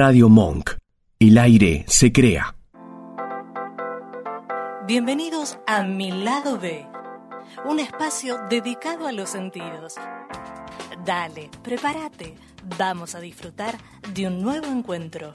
Radio Monk. El aire se crea. Bienvenidos a Mi Lado B, un espacio dedicado a los sentidos. Dale, prepárate, vamos a disfrutar de un nuevo encuentro.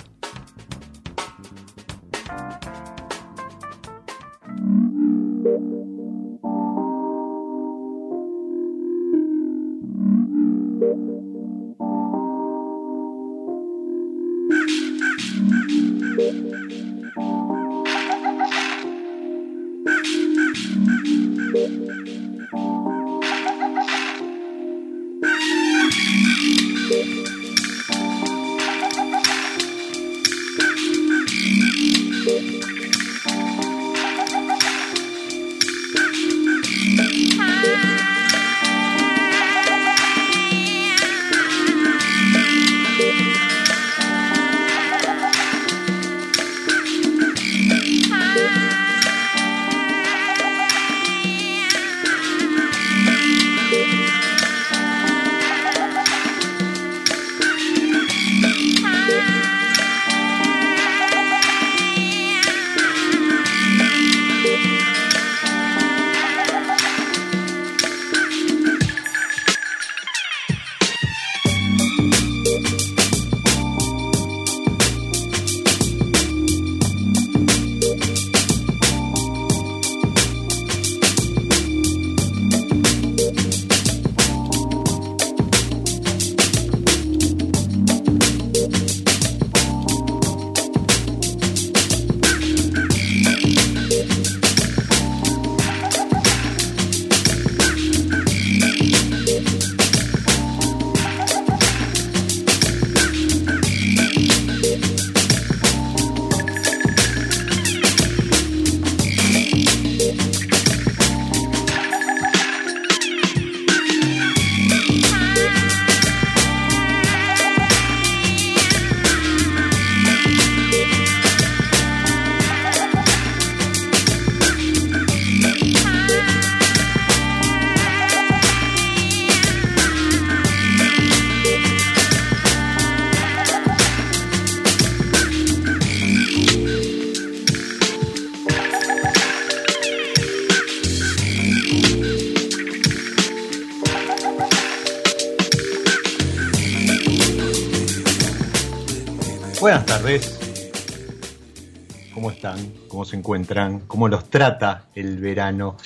Encuentran? ¿Cómo los trata el verano?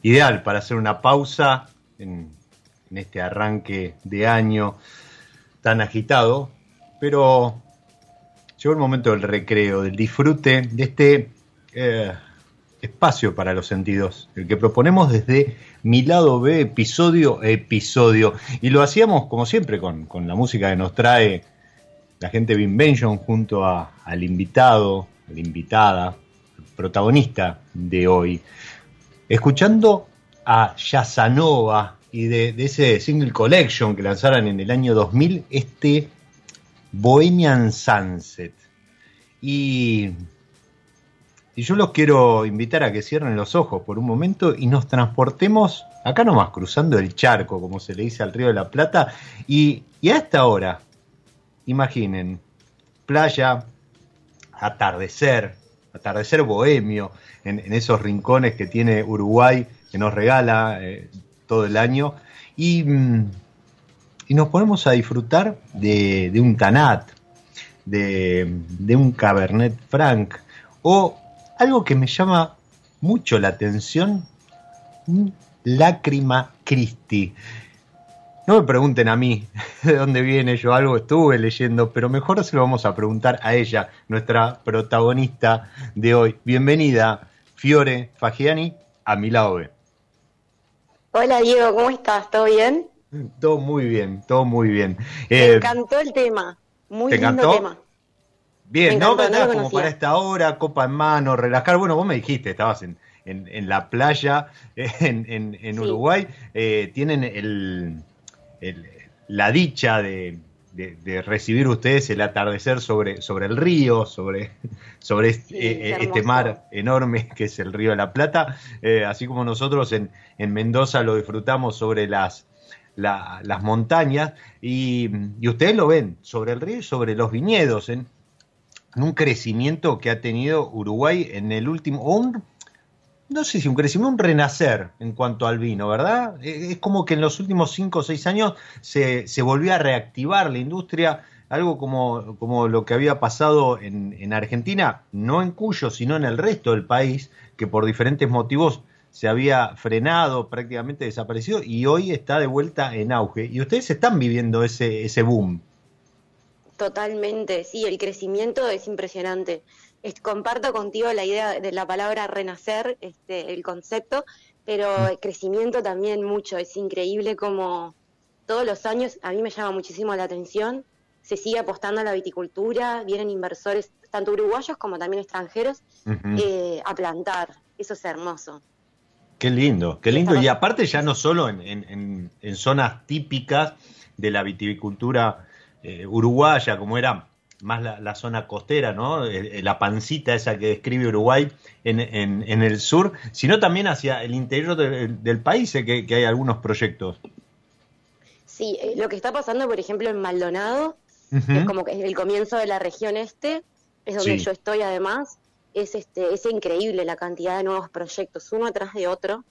Ideal para hacer una pausa en, este arranque de año tan agitado, pero llegó el momento del recreo, del disfrute de este eh, espacio para los sentidos, el que proponemos desde mi lado B, episodio episodio. Y lo hacíamos como siempre con, con la música que nos trae la gente de Invention junto a, al invitado, a la invitada, protagonista de hoy. Escuchando a Yasanova y de, ese single collection que lanzaron en el año 2000, este Bohemian Sunset. Y, y yo los quiero invitar a que cierren los ojos por un momento y nos transportemos acá nomás, cruzando el charco, como se le dice al Río de la Plata, y, y a esta hora, imaginen, playa, atardecer, atardecer bohemio, en, esos rincones que tiene Uruguay, que nos regala eh, todo el año, y, y, nos ponemos a disfrutar de, un Tanat, de, de, un Cabernet Franc, o algo que me llama mucho la atención, Lágrima Christi. No me pregunten a mí de dónde viene, yo algo estuve leyendo, pero mejor se lo vamos a preguntar a ella, nuestra protagonista de hoy. Bienvenida, Fiore Fagiani, a mi lado B. Hola Diego, ¿cómo estás? ¿Todo bien? Todo muy bien, todo muy bien. Me eh, encantó el tema, muy ¿te lindo encantó? tema. Bien, encantó, ¿no? como para esta hora, copa en mano, relajar. Bueno, vos me dijiste, estabas en, en, en la playa en, en, en Sí. Uruguay, eh, tienen el, el- la dicha de, de- de recibir ustedes el atardecer sobre, sobre el río, sobre, sobre este, Sí, eh, este mar enorme que es el río de la Plata, eh, así como nosotros en, en Mendoza lo disfrutamos sobre las, la- las montañas y, y ustedes lo ven sobre el río y sobre los viñedos. En, un crecimiento que ha tenido Uruguay en el último, un, no sé si un crecimiento, un renacer en cuanto al vino, ¿verdad? E, es como que en los últimos cinco o seis años se, se volvió a reactivar la industria, algo como, como lo que había pasado en, en Argentina, no en Cuyo, sino en el resto del país, que por diferentes motivos se había frenado, prácticamente desaparecido, y hoy está de vuelta en auge. Y ustedes están viviendo ese, ese boom. Totalmente, sí, el crecimiento es impresionante. Comparto contigo la idea de la palabra renacer, este, el concepto, pero mm. el crecimiento también mucho. Es increíble como todos los años, a mí me llama muchísimo la atención, se sigue apostando a la viticultura, vienen inversores, tanto uruguayos como también extranjeros, eh, a plantar. Eso es hermoso. Qué lindo, qué lindo. Y aparte ya no solo en, en zonas típicas de la viticultura eh, uruguaya, como era más la, zona costera, ¿no? Eh, eh, la pancita esa que describe Uruguay en, en, el sur, sino también hacia el interior del país, que, hay algunos proyectos. Sí, lo que está pasando, por ejemplo, en Maldonado, que es como que es el comienzo de la región este, es donde yo estoy además, es, este, es increíble la cantidad de nuevos proyectos, uno atrás de otro.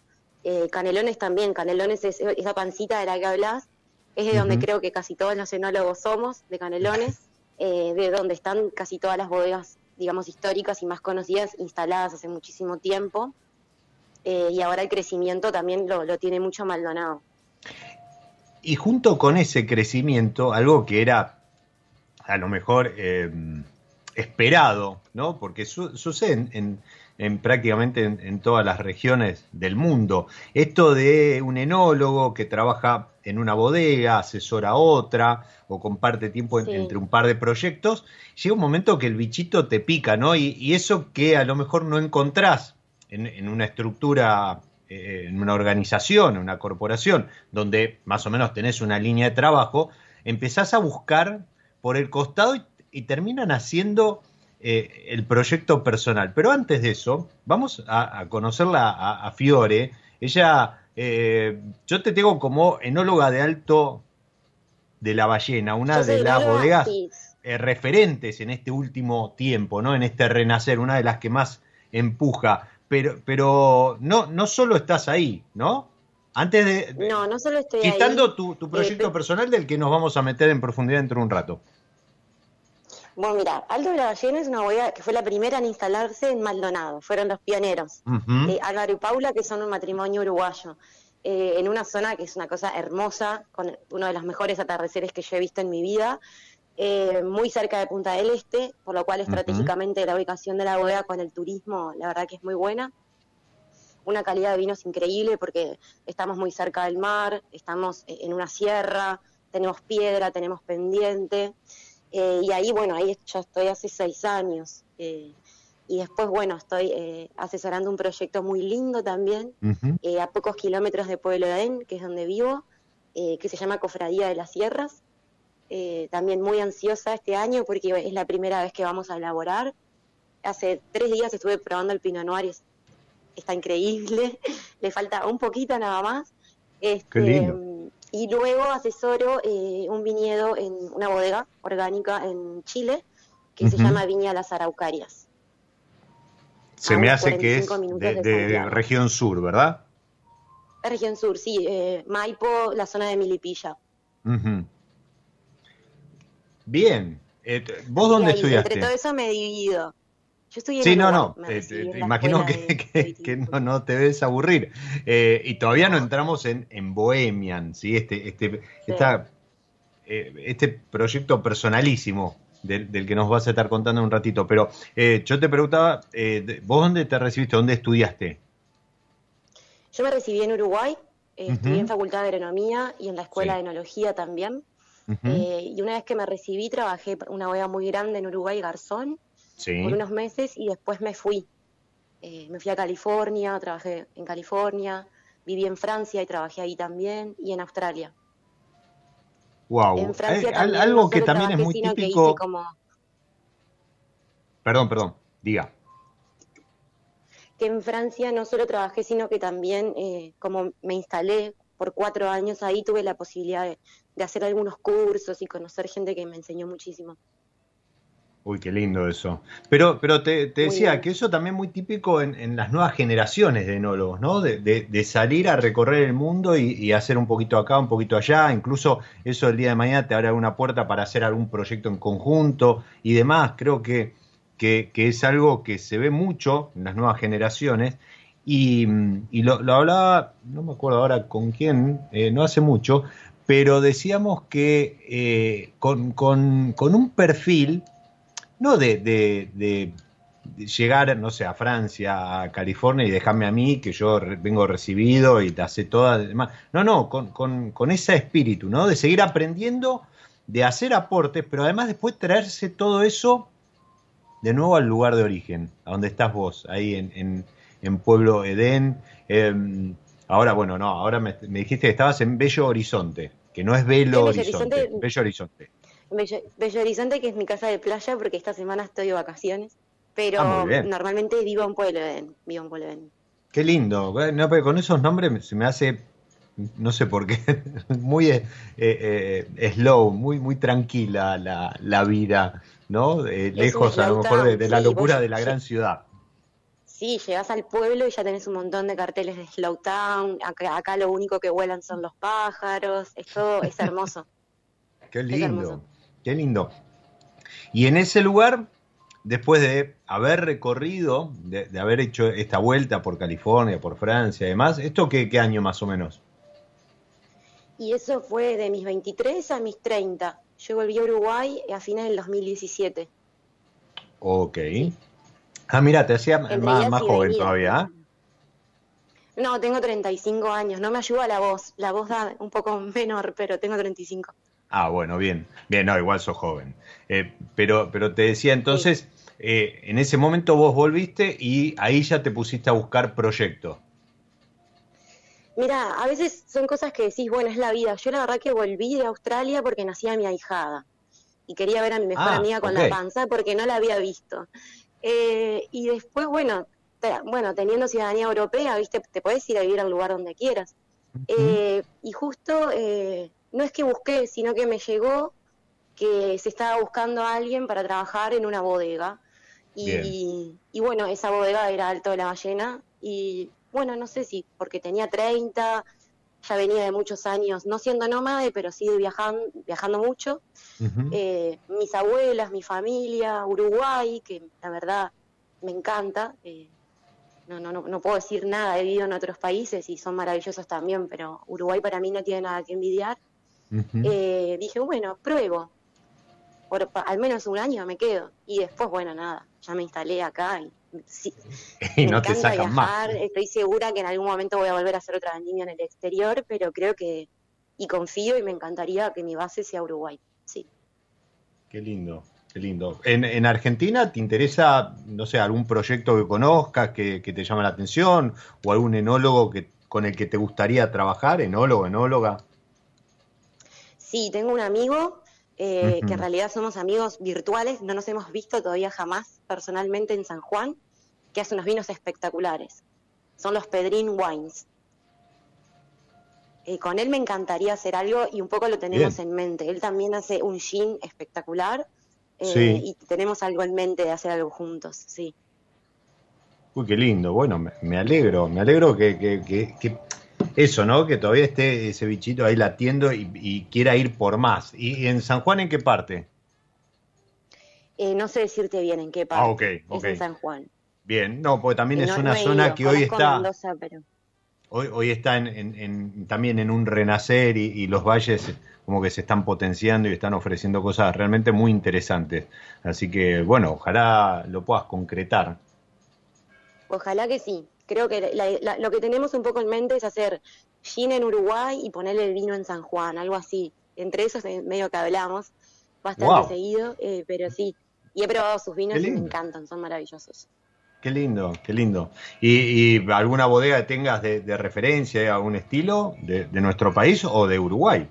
Canelones también, Canelones es esa pancita de la que hablas, es de donde creo que casi todos los enólogos somos, de Canelones, eh, de donde están casi todas las bodegas, digamos, históricas y más conocidas, instaladas hace muchísimo tiempo. Eh, y ahora el crecimiento también lo, tiene mucho Maldonado. Y junto con ese crecimiento, algo que era a lo mejor eh, esperado, ¿no? Porque sucede en prácticamente en, todas las regiones del mundo. Esto de un enólogo que trabaja en una bodega, asesora a otra o comparte tiempo entre un par de proyectos, llega un momento que el bichito te pica, ¿no? Y, eso que a lo mejor no encontrás en, una estructura, eh, en una organización, en una corporación, donde más o menos tenés una línea de trabajo, empezás a buscar por el costado y terminan haciendo eh, el proyecto personal. Pero antes de eso, vamos a, conocerla a, Fiore. Ella, eh, yo te tengo como enóloga de alto de la ballena, una de las bodegas eh, referentes en este último tiempo, ¿no? En este renacer, una de las que más empuja. Pero, pero no, no solo estás ahí, ¿no? Antes de. No, no solo estoy quitando tu, tu proyecto personal del que nos vamos a meter en profundidad dentro de un rato. Bueno, mira, Alto de la Ballena es una bodega que fue la primera en instalarse en Maldonado, fueron los pioneros. Eh, Álvaro y Paula, que son un matrimonio uruguayo, eh, en una zona que es una cosa hermosa, con uno de los mejores atardeceres que yo he visto en mi vida, eh, muy cerca de Punta del Este, por lo cual estratégicamente la ubicación de la bodega con el turismo, la verdad que es muy buena. Una calidad de vinos increíble porque estamos muy cerca del mar, estamos en una sierra, tenemos piedra, tenemos pendiente. Eh, y ahí, bueno, ahí ya estoy hace seis años. Eh, y después, bueno, estoy eh, asesorando un proyecto muy lindo también, a pocos kilómetros de Pueblo de Adén, que es donde vivo, que se llama Cofradía de las Sierras. también muy ansiosa este año porque es la primera vez que vamos a elaborar. Hace tres días estuve probando el Pinot Noir y está increíble. Le falta un poquito nada más. Este, Qué lindo y luego asesoro eh, un viñedo en una bodega orgánica en Chile que se llama Viña Las Araucarias. Se me hace que es de, región sur, ¿verdad? Región sur, sí. Eh, Maipo, la zona de Milipilla. Bien. Eh, ¿Vos dónde estudiaste? Entre todo eso me he dividido sí, no, no. Eh, imagino que, no, te debes aburrir. Eh, y todavía no entramos en, en Bohemian, ¿sí? Este, este, eh, este proyecto personalísimo del, que nos vas a estar contando en un ratito. Pero yo te preguntaba, ¿vos dónde te recibiste? ¿Dónde estudiaste? Yo me recibí en Uruguay, estudié en Facultad de Agronomía y en la Escuela de Enología también. y una vez que me recibí, trabajé una bodega muy grande en Uruguay, Garzón por unos meses y después me fui. Eh, me fui a California, trabajé en California, viví en Francia y trabajé ahí también, y en Australia. Wow. En Francia eh, algo que también es muy típico. Perdón, perdón, diga. Que en Francia no solo trabajé, sino que también, eh, como me instalé por cuatro años ahí, tuve la posibilidad de hacer algunos cursos y conocer gente que me enseñó muchísimo. Uy, qué lindo eso. Pero, pero te, decía que eso también es muy típico en, las nuevas generaciones de enólogos, ¿no? De, salir a recorrer el mundo y, hacer un poquito acá, un poquito allá. Incluso eso el día de mañana te abre una puerta para hacer algún proyecto en conjunto y demás. Creo que, que, es algo que se ve mucho en las nuevas generaciones. Y, lo, hablaba, no me acuerdo ahora con quién, eh, no hace mucho, pero decíamos que eh, con, con un perfil no de, de, llegar, no sé, a Francia, a California y dejarme a mí, que yo vengo recibido y te hace toda. No, no, con, con, con, ese espíritu, ¿no? De seguir aprendiendo, de hacer aportes, pero además después traerse todo eso de nuevo al lugar de origen, a donde estás vos, ahí en, en, Pueblo Edén. Em, ahora, bueno, no, ahora me, dijiste que estabas en Bello Horizonte, que no es Belo Horizonte, Bello Horizonte. Bello, Horizonte, que es mi casa de playa, porque esta semana estoy de vacaciones. Pero ah, normalmente vivo en Pueblo vivo en Pueblo Qué lindo. No, pero con esos nombres se me hace, no sé por qué, muy eh, eh, slow, muy, muy tranquila la, la vida, ¿no? lejos a lo mejor de, la locura de la gran ciudad. Sí, llegas al pueblo y ya tenés un montón de carteles de Slow Town. Acá, acá lo único que vuelan son los pájaros. Es todo, es hermoso. Qué lindo. Qué lindo. Y en ese lugar, después de haber recorrido, de, haber hecho esta vuelta por California, por Francia y demás, ¿esto qué, año más o menos? Y eso fue de mis 23 a mis 30. Yo volví a Uruguay a fines del 2017. Ok. Ah, mira, te hacía más, joven todavía. ¿ah? No, tengo 35 años. No me ayuda la voz. La voz da un poco menor, pero tengo 35. Ah, bueno, bien. Bien, no, igual sos joven. Eh, pero, pero te decía entonces, eh, en ese momento vos volviste y ahí ya te pusiste a buscar proyectos. Mira, a veces son cosas que decís, bueno, es la vida. Yo la verdad que volví de Australia porque nacía mi ahijada y quería ver a mi mejor ah, amiga con la panza porque no la había visto. Eh, y después, bueno, bueno, teniendo ciudadanía europea, viste, te puedes ir a vivir al lugar donde quieras. y justo no es que busqué, sino que me llegó que se estaba buscando a alguien para trabajar en una bodega. Y, bueno, esa bodega era Alto de la Ballena. Y bueno, no sé si porque tenía 30, ya venía de muchos años, no siendo nómade, pero sí viajando, viajando mucho. Eh, mis abuelas, mi familia, Uruguay, que la verdad me encanta. Eh, no, no, no, no puedo decir nada, he vivido en otros países y son maravillosos también, pero Uruguay para mí no tiene nada que envidiar. Eh, dije, bueno, pruebo. Por, al menos un año me quedo. Y después, bueno, nada, ya me instalé acá y, me no encanta te viajar. Estoy segura que en algún momento voy a volver a hacer otra vendimia en el exterior, pero creo que, y confío y me encantaría que mi base sea Uruguay. Sí. Qué lindo. Qué lindo. ¿En, Argentina te interesa, no sé, algún proyecto que conozcas que, te llama la atención o algún enólogo que, con el que te gustaría trabajar, enólogo, enóloga? Sí, tengo un amigo eh, que en realidad somos amigos virtuales, no nos hemos visto todavía jamás personalmente en San Juan, que hace unos vinos espectaculares. Son los Pedrín Wines. Eh, con él me encantaría hacer algo y un poco lo tenemos en mente. Él también hace un gin espectacular eh, y tenemos algo en mente de hacer algo juntos, sí. Uy, qué lindo. Bueno, me, alegro, me alegro que, que eso, ¿no? Que todavía esté ese bichito ahí latiendo y, quiera ir por más. ¿Y, en San Juan en qué parte? Eh, no sé decirte bien en qué parte. Ah, ok, Es en San Juan. Bien, no, porque también es una zona que hoy está. Hoy, hoy está en, también en un renacer y, los valles como que se están potenciando y están ofreciendo cosas realmente muy interesantes. Así que, bueno, ojalá lo puedas concretar. Ojalá que sí creo que lo que tenemos un poco en mente es hacer gin en Uruguay y ponerle el vino en San Juan, algo así. Entre esos medio que hablamos bastante seguido, eh, pero sí. Y he probado sus vinos y me encantan, son maravillosos. Qué lindo, qué lindo. ¿Y, alguna bodega que tengas de, referencia, algún estilo de, nuestro país o de Uruguay?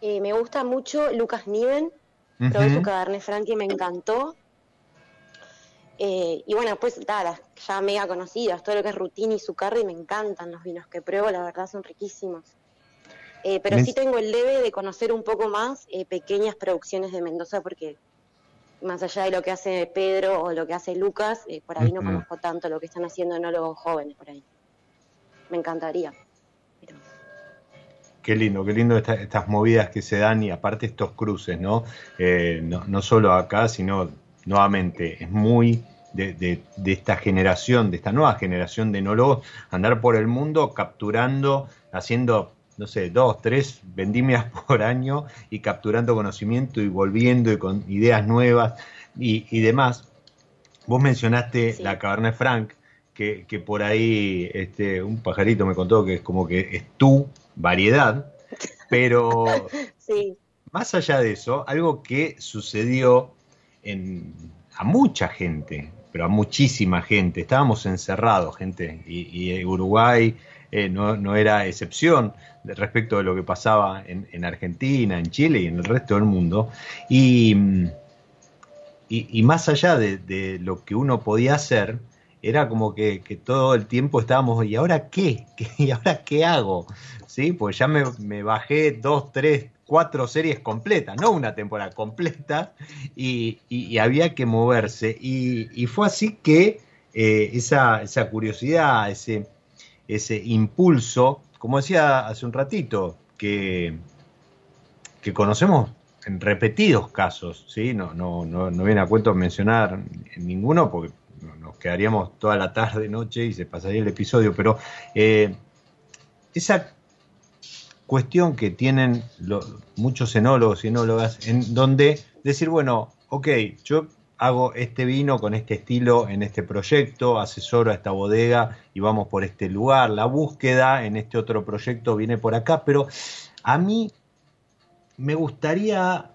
Eh, me gusta mucho Lucas Niven, probé su Cabernet Franc y me encantó. Eh, y bueno, pues las ya mega conocidas, todo lo que es Rutini y Zucarri, me encantan los vinos que pruebo, la verdad son riquísimos. Eh, pero sí tengo el debe de conocer un poco más eh, pequeñas producciones de Mendoza porque más allá de lo que hace Pedro o lo que hace Lucas, por ahí no conozco tanto lo que están haciendo enólogos jóvenes por ahí. Me encantaría. Qué lindo, qué lindo estas movidas que se dan y aparte estos cruces, ¿no? No, no solo acá, sino nuevamente, es muy de, esta generación, de esta nueva generación de enólogos, andar por el mundo capturando, haciendo, no sé, dos, tres vendimias por año y capturando conocimiento y volviendo y con ideas nuevas y, demás. Vos mencionaste la Cabernet Franc, que, que, por ahí este, un pajarito me contó que es como que es tu variedad, pero más allá de eso, algo que sucedió a mucha gente, pero a muchísima gente. Estábamos encerrados, gente, y, Uruguay eh, no, era excepción respecto de lo que pasaba en, Argentina, en Chile y en el resto del mundo. Y, y más allá de, lo que uno podía hacer, era como que, todo el tiempo estábamos, ¿y ahora qué? ¿Y ahora qué hago? ¿Sí? Pues ya me, me bajé dos, tres, cuatro series completas, no una temporada completa, y, había que moverse. Y, fue así que eh, esa, esa, curiosidad, ese, ese impulso, como decía hace un ratito, que, que conocemos en repetidos casos, ¿sí? no, no, no, no viene a cuento mencionar ninguno porque nos quedaríamos toda la tarde, noche y se pasaría el episodio, pero eh, esa cuestión que tienen muchos enólogos y enólogas, en donde decir, bueno, ok, yo hago este vino con este estilo en este proyecto, asesoro a esta bodega y vamos por este lugar, la búsqueda en este otro proyecto viene por acá, pero a mí me gustaría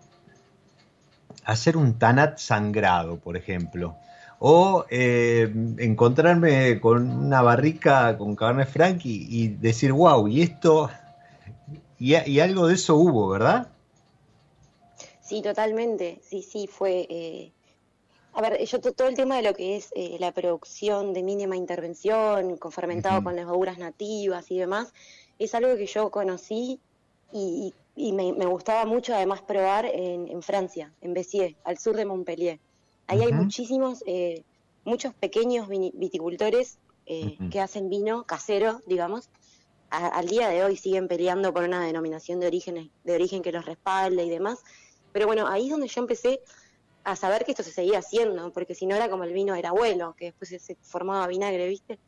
hacer un tanat sangrado, por ejemplo, o eh, encontrarme con una barrica con Cabernet Franc y, y decir, wow, y esto y, algo de eso hubo, ¿verdad? Sí, totalmente. Sí, sí, fue. Eh... A ver, yo todo el tema de lo que es eh, la producción de mínima intervención, con fermentado con levaduras nativas y demás, es algo que yo conocí y, me, gustaba mucho además probar en, Francia, en Bessier, al sur de Montpellier. Ahí hay muchísimos, eh, muchos pequeños viticultores eh, que hacen vino casero, digamos, al día de hoy siguen peleando por una denominación de origen, de origen que los respalde y demás. Pero bueno, ahí es donde yo empecé a saber que esto se seguía haciendo, porque si no era como el vino era abuelo, que después se formaba vinagre, ¿viste?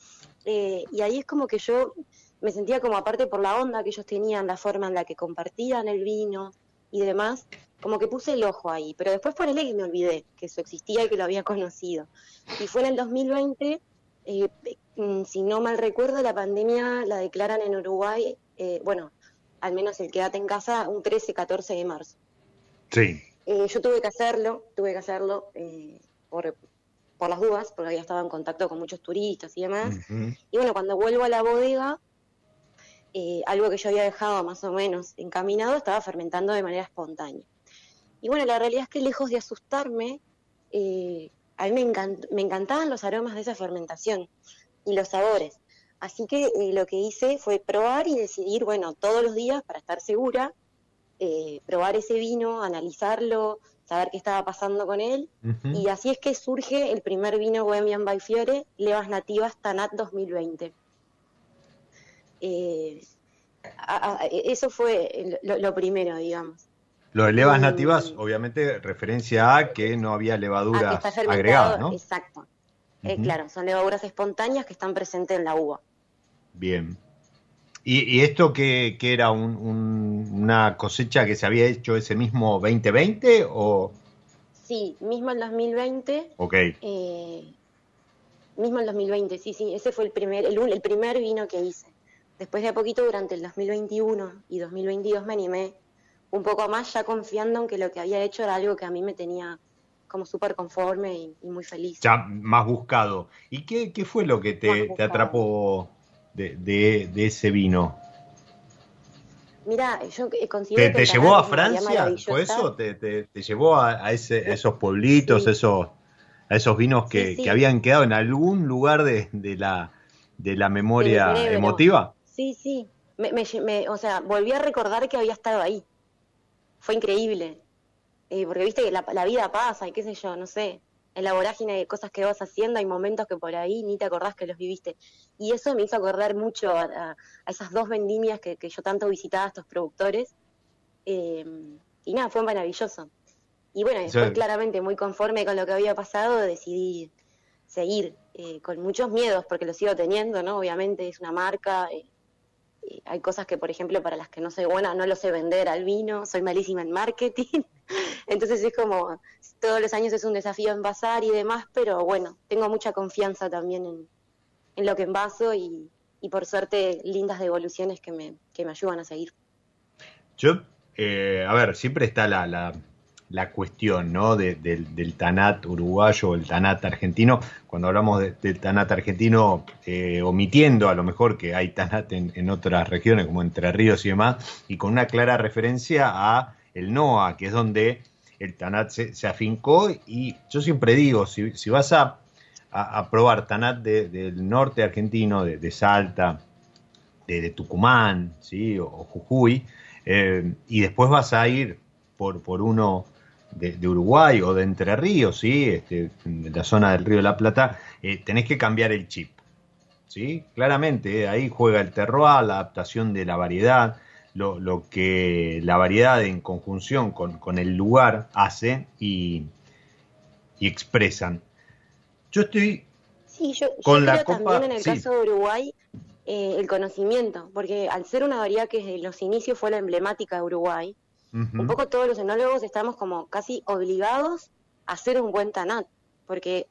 Eh, y ahí es como que yo me sentía como aparte por la onda que ellos tenían, la forma en la que compartían el vino y demás, como que puse el ojo ahí. Pero después por el que me olvidé que eso existía y que lo había conocido. Y fue en el 2020 eh, mm, si no mal recuerdo, la pandemia la declaran en Uruguay, eh, bueno, al menos el quédate en casa, un 13-14 de marzo. Sí. Eh, yo tuve que hacerlo, tuve que hacerlo por, por las dudas, porque había estado en contacto con muchos turistas y demás. Y bueno, cuando vuelvo a la bodega, algo que yo había dejado más o menos encaminado estaba fermentando de manera espontánea. Y bueno, la realidad es que lejos de asustarme, a mí me, encantaban los aromas de esa fermentación y los sabores. Así que eh, lo que hice fue probar y decidir, bueno, todos los días para estar segura, eh, probar ese vino, analizarlo, saber qué estaba pasando con él. Y así es que surge el primer vino Bohemian by Fiore, Levas Nativas Tanat 2020. Eh, eso fue lo primero, digamos. Lo de levas nativas, obviamente, referencia a que no había levaduras agregadas, ¿no? Exacto. Eh, claro, son levaduras espontáneas que están presentes en la uva. Bien. ¿Y, esto que, era una cosecha que se había hecho ese mismo 2020 o...? Sí, mismo el 2020. Ok. Eh, mismo el 2020, sí, sí, ese fue el primer, el, el primer vino que hice. Después de a poquito, durante el 2021 y 2022 me animé un poco más ya confiando en que lo que había hecho era algo que a mí me tenía como súper conforme y, muy feliz. Ya más buscado. ¿Y qué, qué fue lo que te, atrapó de, de, ese vino? Mira, yo considero ¿Te, te llevó a Francia? ¿Fue eso? ¿Te, te, llevó a, ese, esos pueblitos, esos, a esos vinos que, que, habían quedado en algún lugar de, de la, de la memoria emotiva? Sí, sí. Me, me, o sea, volví a recordar que había estado ahí fue increíble. eh, porque viste que la, la, vida pasa y qué sé yo, no sé, en la vorágine de cosas que vas haciendo hay momentos que por ahí ni te acordás que los viviste. Y eso me hizo acordar mucho a, esas dos vendimias que, yo tanto visitaba a estos productores. Eh, y nada, fue maravilloso. Y bueno, después claramente muy conforme con lo que había pasado, decidí seguir eh, con muchos miedos, porque lo sigo teniendo, ¿no? Obviamente es una marca, eh, eh, hay cosas que, por ejemplo, para las que no soy buena, no lo sé vender al vino, soy malísima en marketing, entonces es como, todos los años es un desafío envasar y demás, pero bueno, tengo mucha confianza también en, en lo que envaso y, y, por suerte lindas devoluciones que me, que me ayudan a seguir. Yo, a ver, siempre está la, la la cuestión ¿no? del Tanat uruguayo o el Tanat argentino. Cuando hablamos del Tanat argentino, eh, omitiendo a lo mejor que hay Tanat en, otras regiones como Entre Ríos y demás, y con una clara referencia a el NOA, que es donde el Tanat se, afincó. Y yo siempre digo, si, vas a, probar Tanat del norte argentino, de, Salta, de, Tucumán ¿sí? o, Jujuy, eh, y después vas a ir por, por uno de, Uruguay o de Entre Ríos, ¿sí? Este, de la zona del Río de la Plata, eh, tenés que cambiar el chip. ¿sí? Claramente, eh, ahí juega el terroir, la adaptación de la variedad, lo, que la variedad en conjunción con, el lugar hace y, expresan. Yo estoy sí, yo, con la creo también en el caso de Uruguay eh, el conocimiento, porque al ser una variedad que desde los inicios fue la emblemática de Uruguay, un poco todos los enólogos estamos como casi obligados a hacer un buen tanat, porque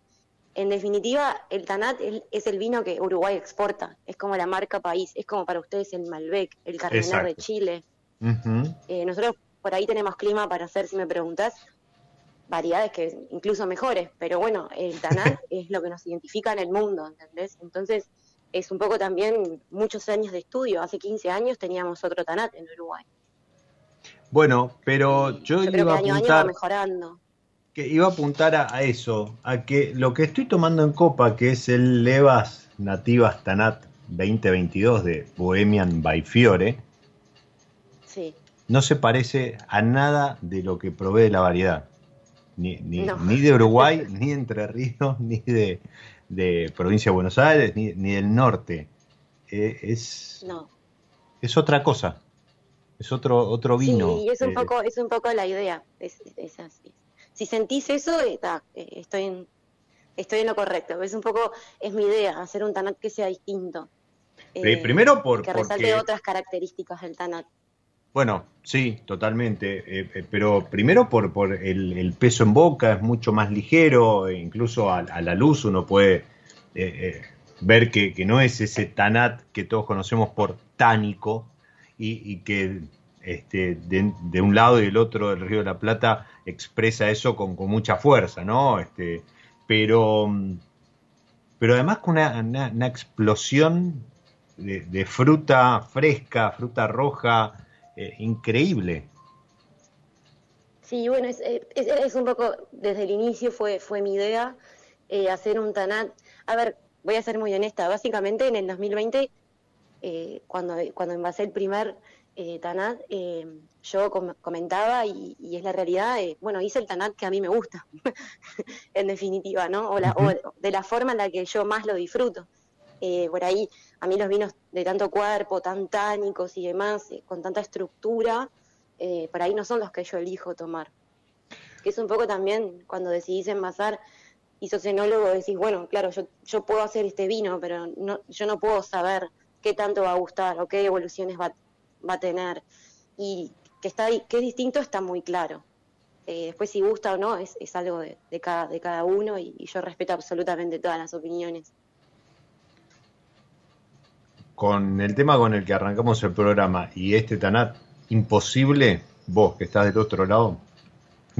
en definitiva el tanat es el vino que Uruguay exporta, es como la marca país, es como para ustedes el Malbec, el Carmener de Chile. Eh, nosotros por ahí tenemos clima para hacer, si me preguntas, variedades que incluso mejores, pero bueno, el tanat es lo que nos identifica en el mundo, ¿entendés? Entonces es un poco también muchos años de estudio, hace 15 años teníamos otro tanat en Uruguay. Bueno, pero yo, iba a apuntar. Que iba a apuntar a, eso, a que lo que estoy tomando en copa, que es el Levas Nativas Tanat 2022 de Bohemian by Fiore, no se parece a nada de lo que provee la variedad. Ni, ni, de Uruguay, ni Entre Ríos, ni de, provincia de Buenos Aires, ni, del norte. Eh, es, es otra cosa es otro, otro vino. Sí, es un, eh, poco, es un poco la idea. Es, así. Si sentís eso, eh, eh, estoy, en, estoy en lo correcto. Es un poco, es mi idea, hacer un tanat que sea distinto. Primero por, que resalte otras características del tanat. Bueno, sí, totalmente. pero primero por, por el, peso en boca, es mucho más ligero, e incluso a, la luz uno puede ver que, que, no es ese tanat que todos conocemos por tánico, y, que este, de, un lado y del otro del Río de la Plata expresa eso con, mucha fuerza, ¿no? Este, pero, pero además con una, explosión de, fruta fresca, fruta roja, eh, increíble. Sí, bueno, es, un poco, desde el inicio fue, fue mi idea eh, hacer un tanat. A ver, voy a ser muy honesta, básicamente en el 2020 eh, cuando, cuando envasé el primer eh, Tanat, eh, yo comentaba, y, es la realidad, bueno, hice el Tanat que a mí me gusta, en definitiva, ¿no? O, de la forma en la que yo más lo disfruto. por ahí, a mí los vinos de tanto cuerpo, tan tánicos y demás, con tanta estructura, por ahí no son los que yo elijo tomar. Que es un poco también cuando decidís envasar y sos enólogo, decís, bueno, claro, yo, yo puedo hacer este vino, pero no, yo no puedo saber qué tanto va a gustar o qué evoluciones va, va a tener. Y que, está, que es distinto está muy claro. Eh, después si gusta o no es, es algo de, cada, de cada uno y, yo respeto absolutamente todas las opiniones. Con el tema con el que arrancamos el programa y este Tanat, imposible, vos que estás del otro lado,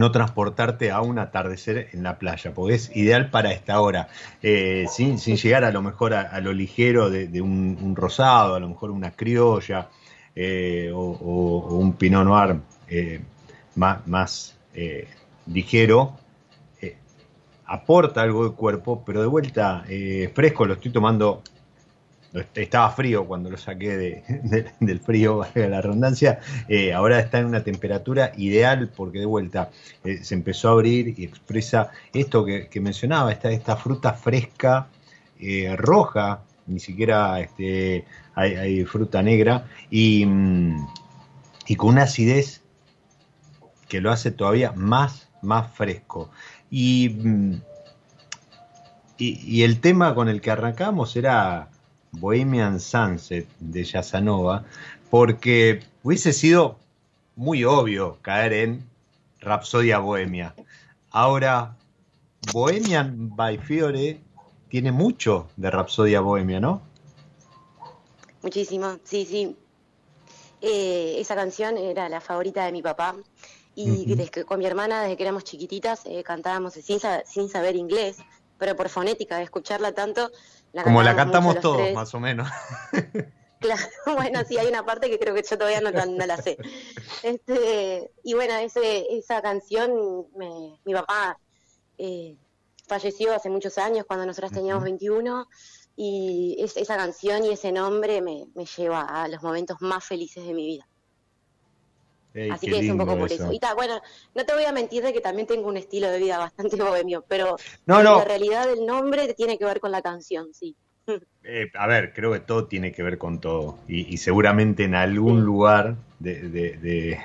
no transportarte a un atardecer en la playa, porque es ideal para esta hora, eh, sin, llegar a lo mejor a, lo ligero de, un, rosado, a lo mejor una criolla eh, o, un pinot noir eh, más, más ligero. aporta algo de cuerpo, pero de vuelta fresco, lo estoy tomando estaba frío cuando lo saqué de, del frío, valga la redundancia, eh, ahora está en una temperatura ideal porque de vuelta eh, se empezó a abrir y expresa esto que, mencionaba, esta, esta fruta fresca, eh, roja, ni siquiera este, hay, fruta negra, y, mm, y, con una acidez que lo hace todavía más, más fresco. Y, mm, y el tema con el que arrancamos era Bohemian Sunset de Yasanova, porque hubiese sido muy obvio caer en Rapsodia Bohemia. Ahora, Bohemian by Fiore tiene mucho de Rapsodia Bohemia, ¿no? Muchísimo, sí, sí. Eh, esa canción era la favorita de mi papá y con mi hermana desde que éramos chiquititas eh, cantábamos sin, sin saber inglés, pero por fonética, de escucharla tanto, como la cantamos todos, más o menos. Claro, bueno, sí, hay una parte que creo que yo todavía no, la sé. Este, y bueno, ese, esa canción, mi papá eh, falleció hace muchos años, cuando nosotros teníamos 21, y esa canción y ese nombre me, me lleva a los momentos más felices de mi vida. Así que es un poco por eso. Y bueno, no te voy a mentir de que también tengo un estilo de vida bastante bohemio, pero no, la realidad del nombre tiene que ver con la canción, sí. Eh, a ver, creo que todo tiene que ver con todo. Y, seguramente en algún lugar de,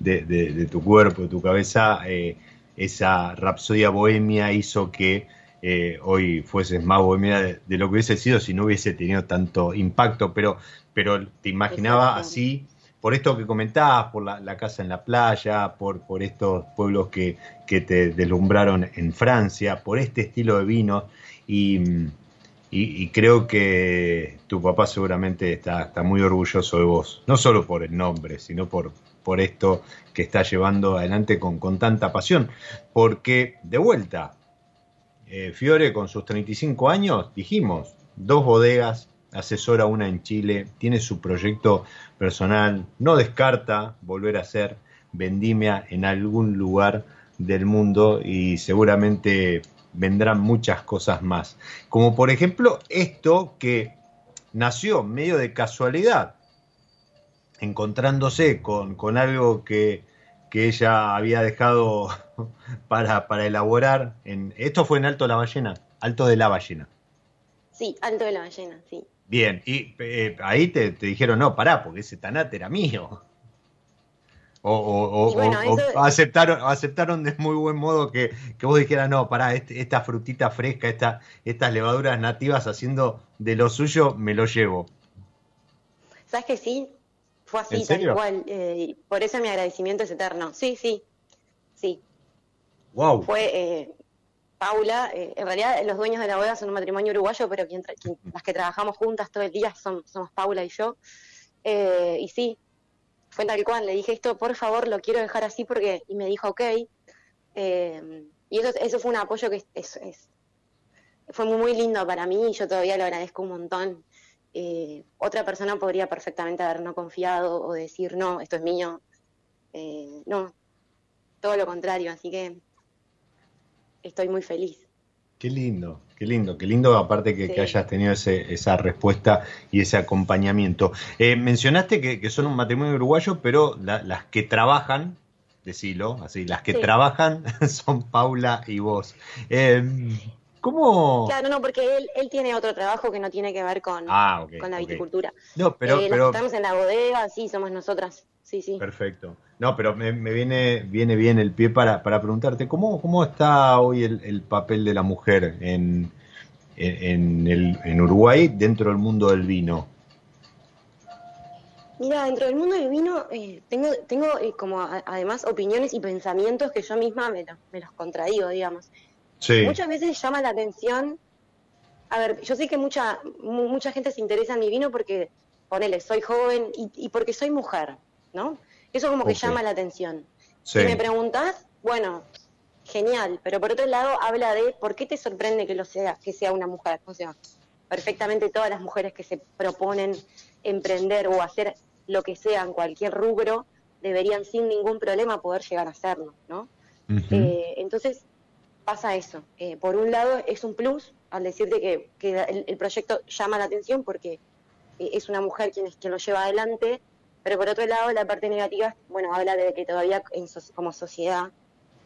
de, tu cuerpo, de tu cabeza, eh, esa rapsodia bohemia hizo que eh, hoy fueses más bohemia de, lo que hubiese sido si no hubiese tenido tanto impacto. Pero, pero te imaginaba así por esto que comentabas, por la, casa en la playa, por, estos pueblos que, te deslumbraron en Francia, por este estilo de vino. Y, creo que tu papá seguramente está, muy orgulloso de vos, no solo por el nombre, sino por, esto que está llevando adelante con, con tanta pasión, porque de vuelta, eh, Fiore con sus 35 años, dijimos, dos bodegas, asesora una en Chile, tiene su proyecto personal, no descarta volver a ser vendimia en algún lugar del mundo y seguramente vendrán muchas cosas más. Como por ejemplo esto que nació medio de casualidad, encontrándose con, algo que, que, ella había dejado para, para elaborar. Esto fue en Alto de la Ballena, Alto de la Ballena. Sí, Alto de la Ballena, sí. Bien, y eh, ahí te, dijeron, no, pará, porque ese tanate era mío. O, aceptaron, aceptaron de muy buen modo que, vos dijeras, no, pará, este, esta frutita fresca, esta, estas levaduras nativas haciendo de lo suyo, me lo llevo. ¿Sabes que sí? Fue así, tal cual. Eh, por eso mi agradecimiento es eterno. Sí, sí, sí. Wow. Fue, eh, Paula, eh, en realidad los dueños de la boda son un matrimonio uruguayo, pero las que trabajamos juntas todo el día son, somos Paula y yo. Eh, y sí, fue tal cual, le dije esto, por favor, lo quiero dejar así porque, y me dijo, ok. Eh, y eso, eso fue un apoyo que es, fue muy, muy lindo para mí y yo todavía lo agradezco un montón. otra persona podría perfectamente haber no confiado o decir, no, esto es mío. no, todo lo contrario, así que estoy muy feliz. Qué lindo, qué lindo, qué lindo aparte que, hayas tenido ese, esa respuesta y ese acompañamiento. Eh, mencionaste que, son un matrimonio uruguayo, pero las que trabajan, decilo, así, las que trabajan son Paula y vos. Eh, ¿Cómo? Claro, no, porque él, él tiene otro trabajo que no tiene que ver con, ah, con la viticultura. No, pero, eh, pero... estamos en la bodega, sí, somos nosotras. Sí, sí. Perfecto. No, pero me, viene, viene bien el pie para, para preguntarte, ¿cómo, ¿cómo está hoy el, papel de la mujer en, en, el, en Uruguay dentro del mundo del vino? Mira, dentro del mundo del vino eh, tengo, tengo eh, como además opiniones y pensamientos que yo misma me, me los contradigo, digamos. Sí. Muchas veces llama la atención, a ver, yo sé que mucha, mucha gente se interesa en mi vino porque, ponele, soy joven y, y porque soy mujer. ¿no? Eso como que llama la atención. Si me preguntas, bueno, genial, pero por otro lado habla de por qué te sorprende que lo sea, que sea una mujer. O sea, perfectamente todas las mujeres que se proponen emprender o hacer lo que sea en cualquier rubro deberían sin ningún problema poder llegar a hacerlo, ¿no? Eh, entonces pasa eso. Eh, por un lado es un plus al decirte que, el, proyecto llama la atención porque eh, es una mujer quien, quien lo lleva adelante, pero por otro lado la parte negativa, bueno, habla de que todavía como sociedad,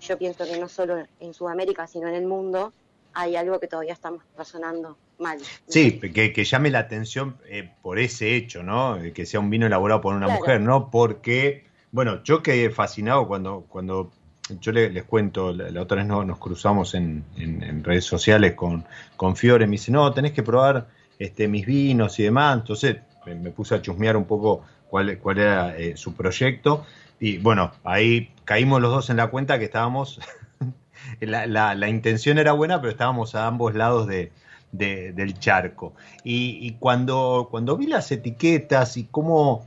yo pienso que no solo en Sudamérica, sino en el mundo, hay algo que todavía estamos razonando mal. Sí, que, llame la atención eh, por ese hecho, ¿no? Que sea un vino elaborado por una mujer, ¿no? Porque, bueno, yo quedé fascinado cuando, cuando yo les, cuento, la, otra vez no, nos cruzamos en, redes sociales con, con Fiore, me dice, no, tenés que probar este, mis vinos y demás, entonces me, puse a chusmear un poco cuál, cuál era eh, su proyecto y bueno, ahí caímos los dos en la cuenta que estábamos, la, la, intención era buena, pero estábamos a ambos lados de, del charco. Y, cuando, cuando vi las etiquetas y cómo,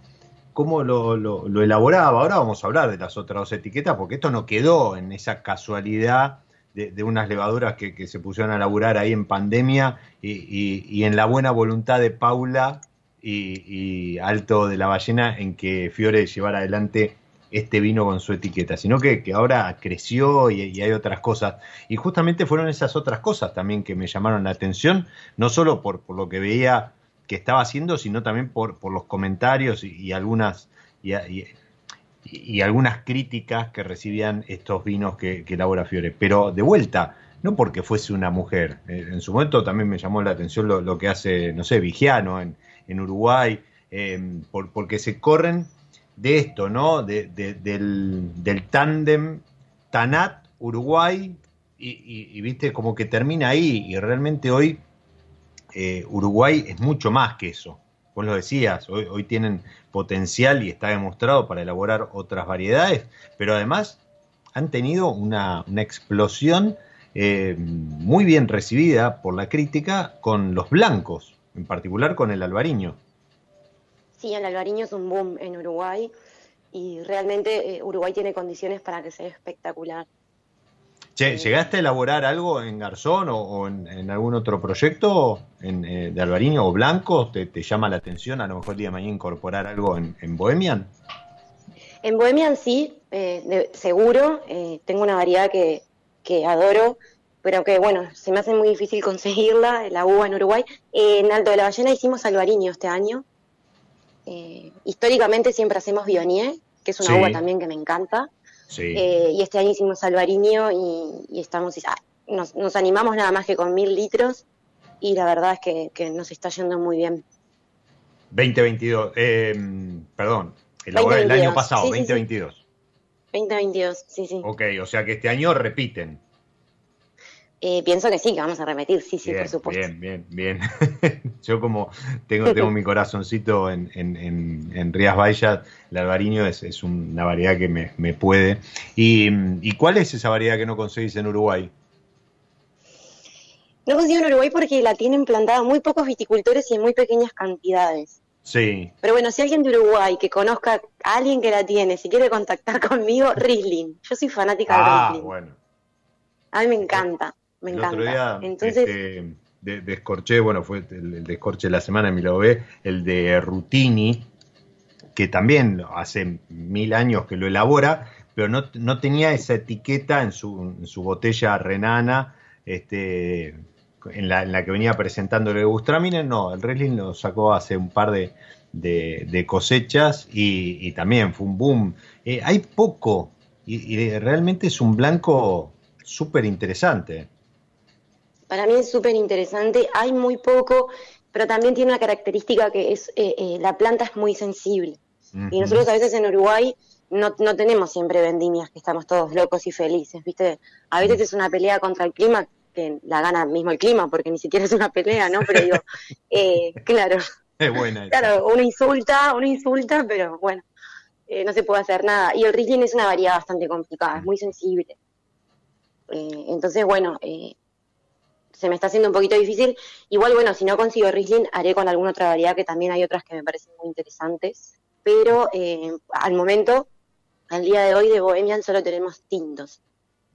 cómo lo, lo, elaboraba, ahora vamos a hablar de las otras dos etiquetas, porque esto no quedó en esa casualidad de, unas levaduras que, se pusieron a laburar ahí en pandemia y, en la buena voluntad de Paula y, Alto de la Ballena en que Fiore llevara adelante este vino con su etiqueta, sino que, ahora creció y, hay otras cosas. Y justamente fueron esas otras cosas también que me llamaron la atención, no solo por lo que veía que estaba haciendo, sino también por, por los comentarios y, algunas y, algunas críticas que recibían estos vinos que, elabora Fiore. Pero de vuelta, no porque fuese una mujer. Eh, en su momento también me llamó la atención lo, que hace, no sé, Vigiano en, en Uruguay, eh, porque se corren de esto, ¿no? De, del, del tándem Tanat, Uruguay, y, viste, como que termina ahí, y realmente hoy eh, Uruguay es mucho más que eso. Vos lo decías, hoy, tienen potencial y está demostrado para elaborar otras variedades, pero además han tenido una, una explosión eh, muy bien recibida por la crítica con los blancos, en particular con el albariño. Sí, el albariño es un boom en Uruguay y realmente eh, Uruguay tiene condiciones para que sea espectacular. Che, ¿llegaste a elaborar algo en Garzón o, en, algún otro proyecto en, eh, de albariño o blanco? ¿Te, llama la atención a lo mejor el día de mañana incorporar algo en, Bohemian? En Bohemian sí, eh, seguro. tengo una variedad que, que adoro, pero que bueno, se me hace muy difícil conseguirla, la uva en Uruguay. en Alto de la Ballena hicimos albariño este año, eh, históricamente siempre hacemos Bionier, que es una uva también que me encanta. Eh, y este año hicimos Alvariño y, estamos, ah, nos, animamos nada más que con mil litros y la verdad es que, nos está yendo muy bien. 2022, eh, perdón, el, año pasado, 2022. 2022, sí, sí. Ok, o sea que este año repiten. Eh, pienso que sí, que vamos a repetir, sí, sí, por supuesto. Bien, bien, bien. Yo como tengo, tengo mi corazoncito en, en, Rías Baixas, el albariño es, una variedad que me, puede. ¿Y, cuál es esa variedad que no conseguís en Uruguay? No consigo en Uruguay porque la tienen plantada muy pocos viticultores y en muy pequeñas cantidades. Sí. Pero bueno, si alguien de Uruguay que conozca a alguien que la tiene, si quiere contactar conmigo, Riesling. Yo soy fanática de ah, Riesling. bueno. A mí me encanta. Me el otro día este, descorché, bueno, fue el, descorche de la semana en mi lo ve, el de Rutini, que también hace mil años que lo elabora, pero no, no tenía esa etiqueta en su, en su botella renana, este, en la, en la que venía presentando el Gustramine, no, el Riesling lo sacó hace un par de, de, cosechas y, también fue un boom. Eh, hay poco y, y, realmente es un blanco súper interesante. Para mí es súper interesante, hay muy poco, pero también tiene una característica que es, eh, eh, la planta es muy sensible. Y nosotros a veces en Uruguay no, no tenemos siempre vendimias que estamos todos locos y felices, ¿viste? A veces es una pelea contra el clima que la gana mismo el clima, porque ni siquiera es una pelea, ¿no? Pero digo, eh, claro. Es buena. Claro, uno insulta, uno insulta, pero bueno, no se puede hacer nada. Y el Riesling es una variedad bastante complicada, es muy sensible. entonces, bueno, eh, se me está haciendo un poquito difícil. Igual, bueno, si no consigo Riesling, haré con alguna otra variedad, que también hay otras que me parecen muy interesantes. Pero eh, al momento, al día de hoy de Bohemian, solo tenemos tintos.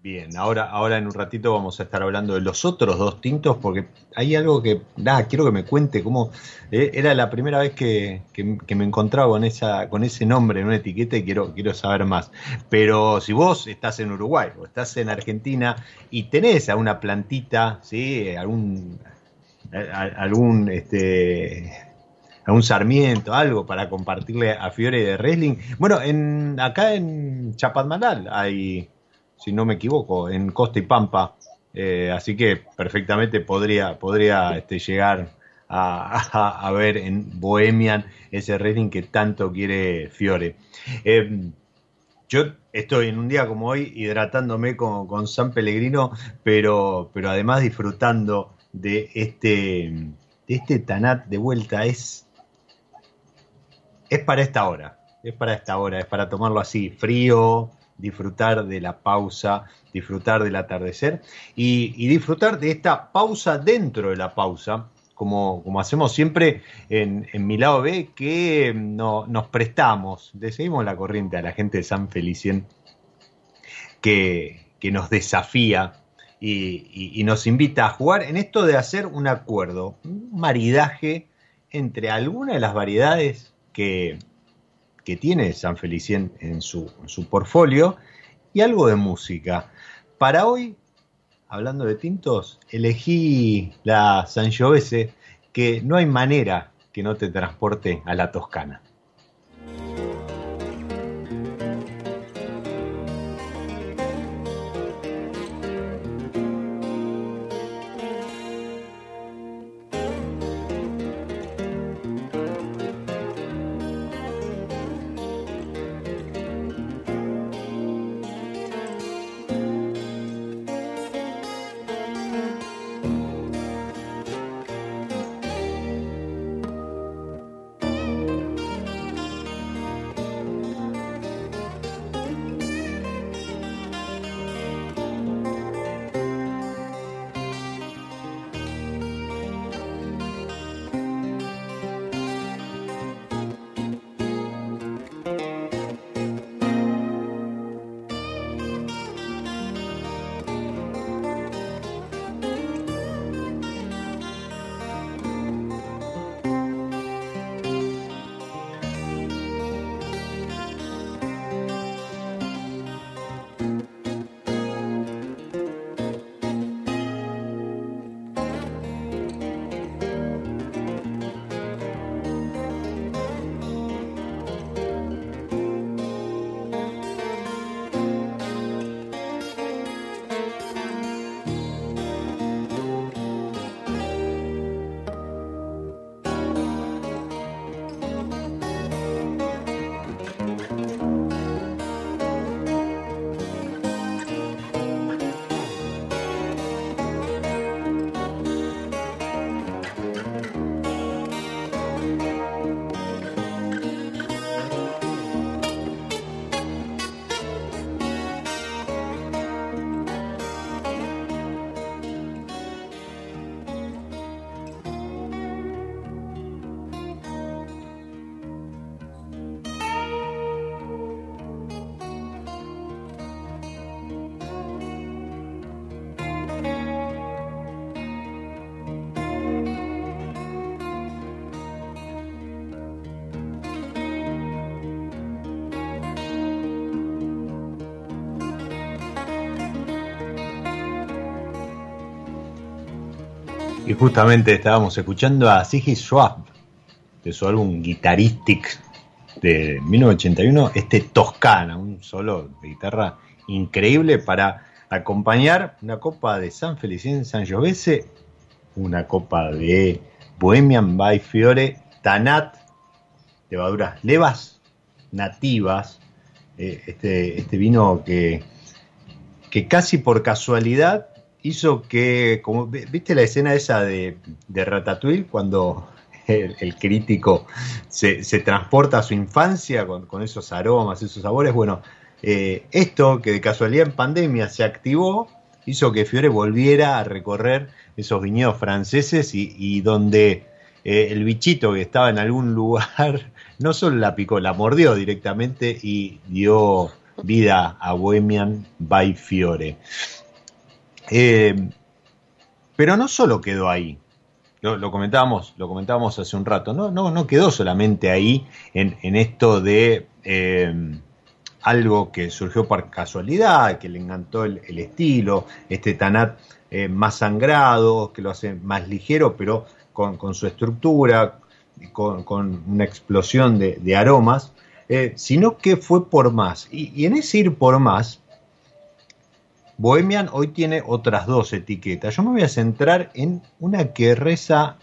Bien, ahora, ahora en un ratito vamos a estar hablando de los otros dos tintos, porque hay algo que, nada, quiero que me cuente cómo eh, era la primera vez que, me encontraba con esa, con ese nombre en una etiqueta y quiero, quiero saber más. Pero si vos estás en Uruguay o estás en Argentina y tenés a una plantita, ¿sí? algún, algún este, algún sarmiento, algo para compartirle a Fiore de Wrestling. Bueno, en, acá en Chapadmalal hay si no me equivoco, en Costa y Pampa. Eh, así que perfectamente podría, podría este, llegar a, ver en Bohemian ese rating que tanto quiere Fiore. Eh, yo estoy en un día como hoy hidratándome con, San Pellegrino, pero, pero además disfrutando de este, de este Tanat de vuelta. Es, es para esta hora, es para esta hora, es para tomarlo así, frío, disfrutar de la pausa, disfrutar del atardecer y, disfrutar de esta pausa dentro de la pausa, como, hacemos siempre en, mi lado B, que no, nos prestamos, le seguimos la corriente a la gente de San Felicien, que, nos desafía y, y, nos invita a jugar en esto de hacer un acuerdo, un maridaje entre algunas de las variedades que, que tiene San Felicien en su, su portfolio y algo de música. Para hoy, hablando de tintos, elegí la Sangiovese, que no hay manera que no te transporte a la Toscana. Y justamente estábamos escuchando a Siggy Schwab de su álbum Guitaristic de 1981, este Toscana, un solo de guitarra increíble para acompañar una copa de San Felicien Giovese, una copa de Bohemian by Fiore, Tanat, levaduras levas nativas, eh, este, este vino que, que casi por casualidad hizo que, como viste la escena esa de, de Ratatouille, cuando el, crítico se, transporta a su infancia con, esos aromas, esos sabores, bueno, eh, esto que de casualidad en pandemia se activó, hizo que Fiore volviera a recorrer esos viñedos franceses y, donde eh, el bichito que estaba en algún lugar no solo la picó, la mordió directamente y dio vida a Bohemian by Fiore. Eh, pero no solo quedó ahí, lo, comentábamos, lo comentábamos hace un rato, no, no, quedó solamente ahí en, esto de eh, algo que surgió por casualidad, que le encantó el, estilo, este Tanat eh, más sangrado, que lo hace más ligero, pero con, su estructura, con, una explosión de, aromas, sino que fue por más. Y, y en ese ir por más, Bohemian hoy tiene otras dos etiquetas. Yo me voy a centrar en una que reza,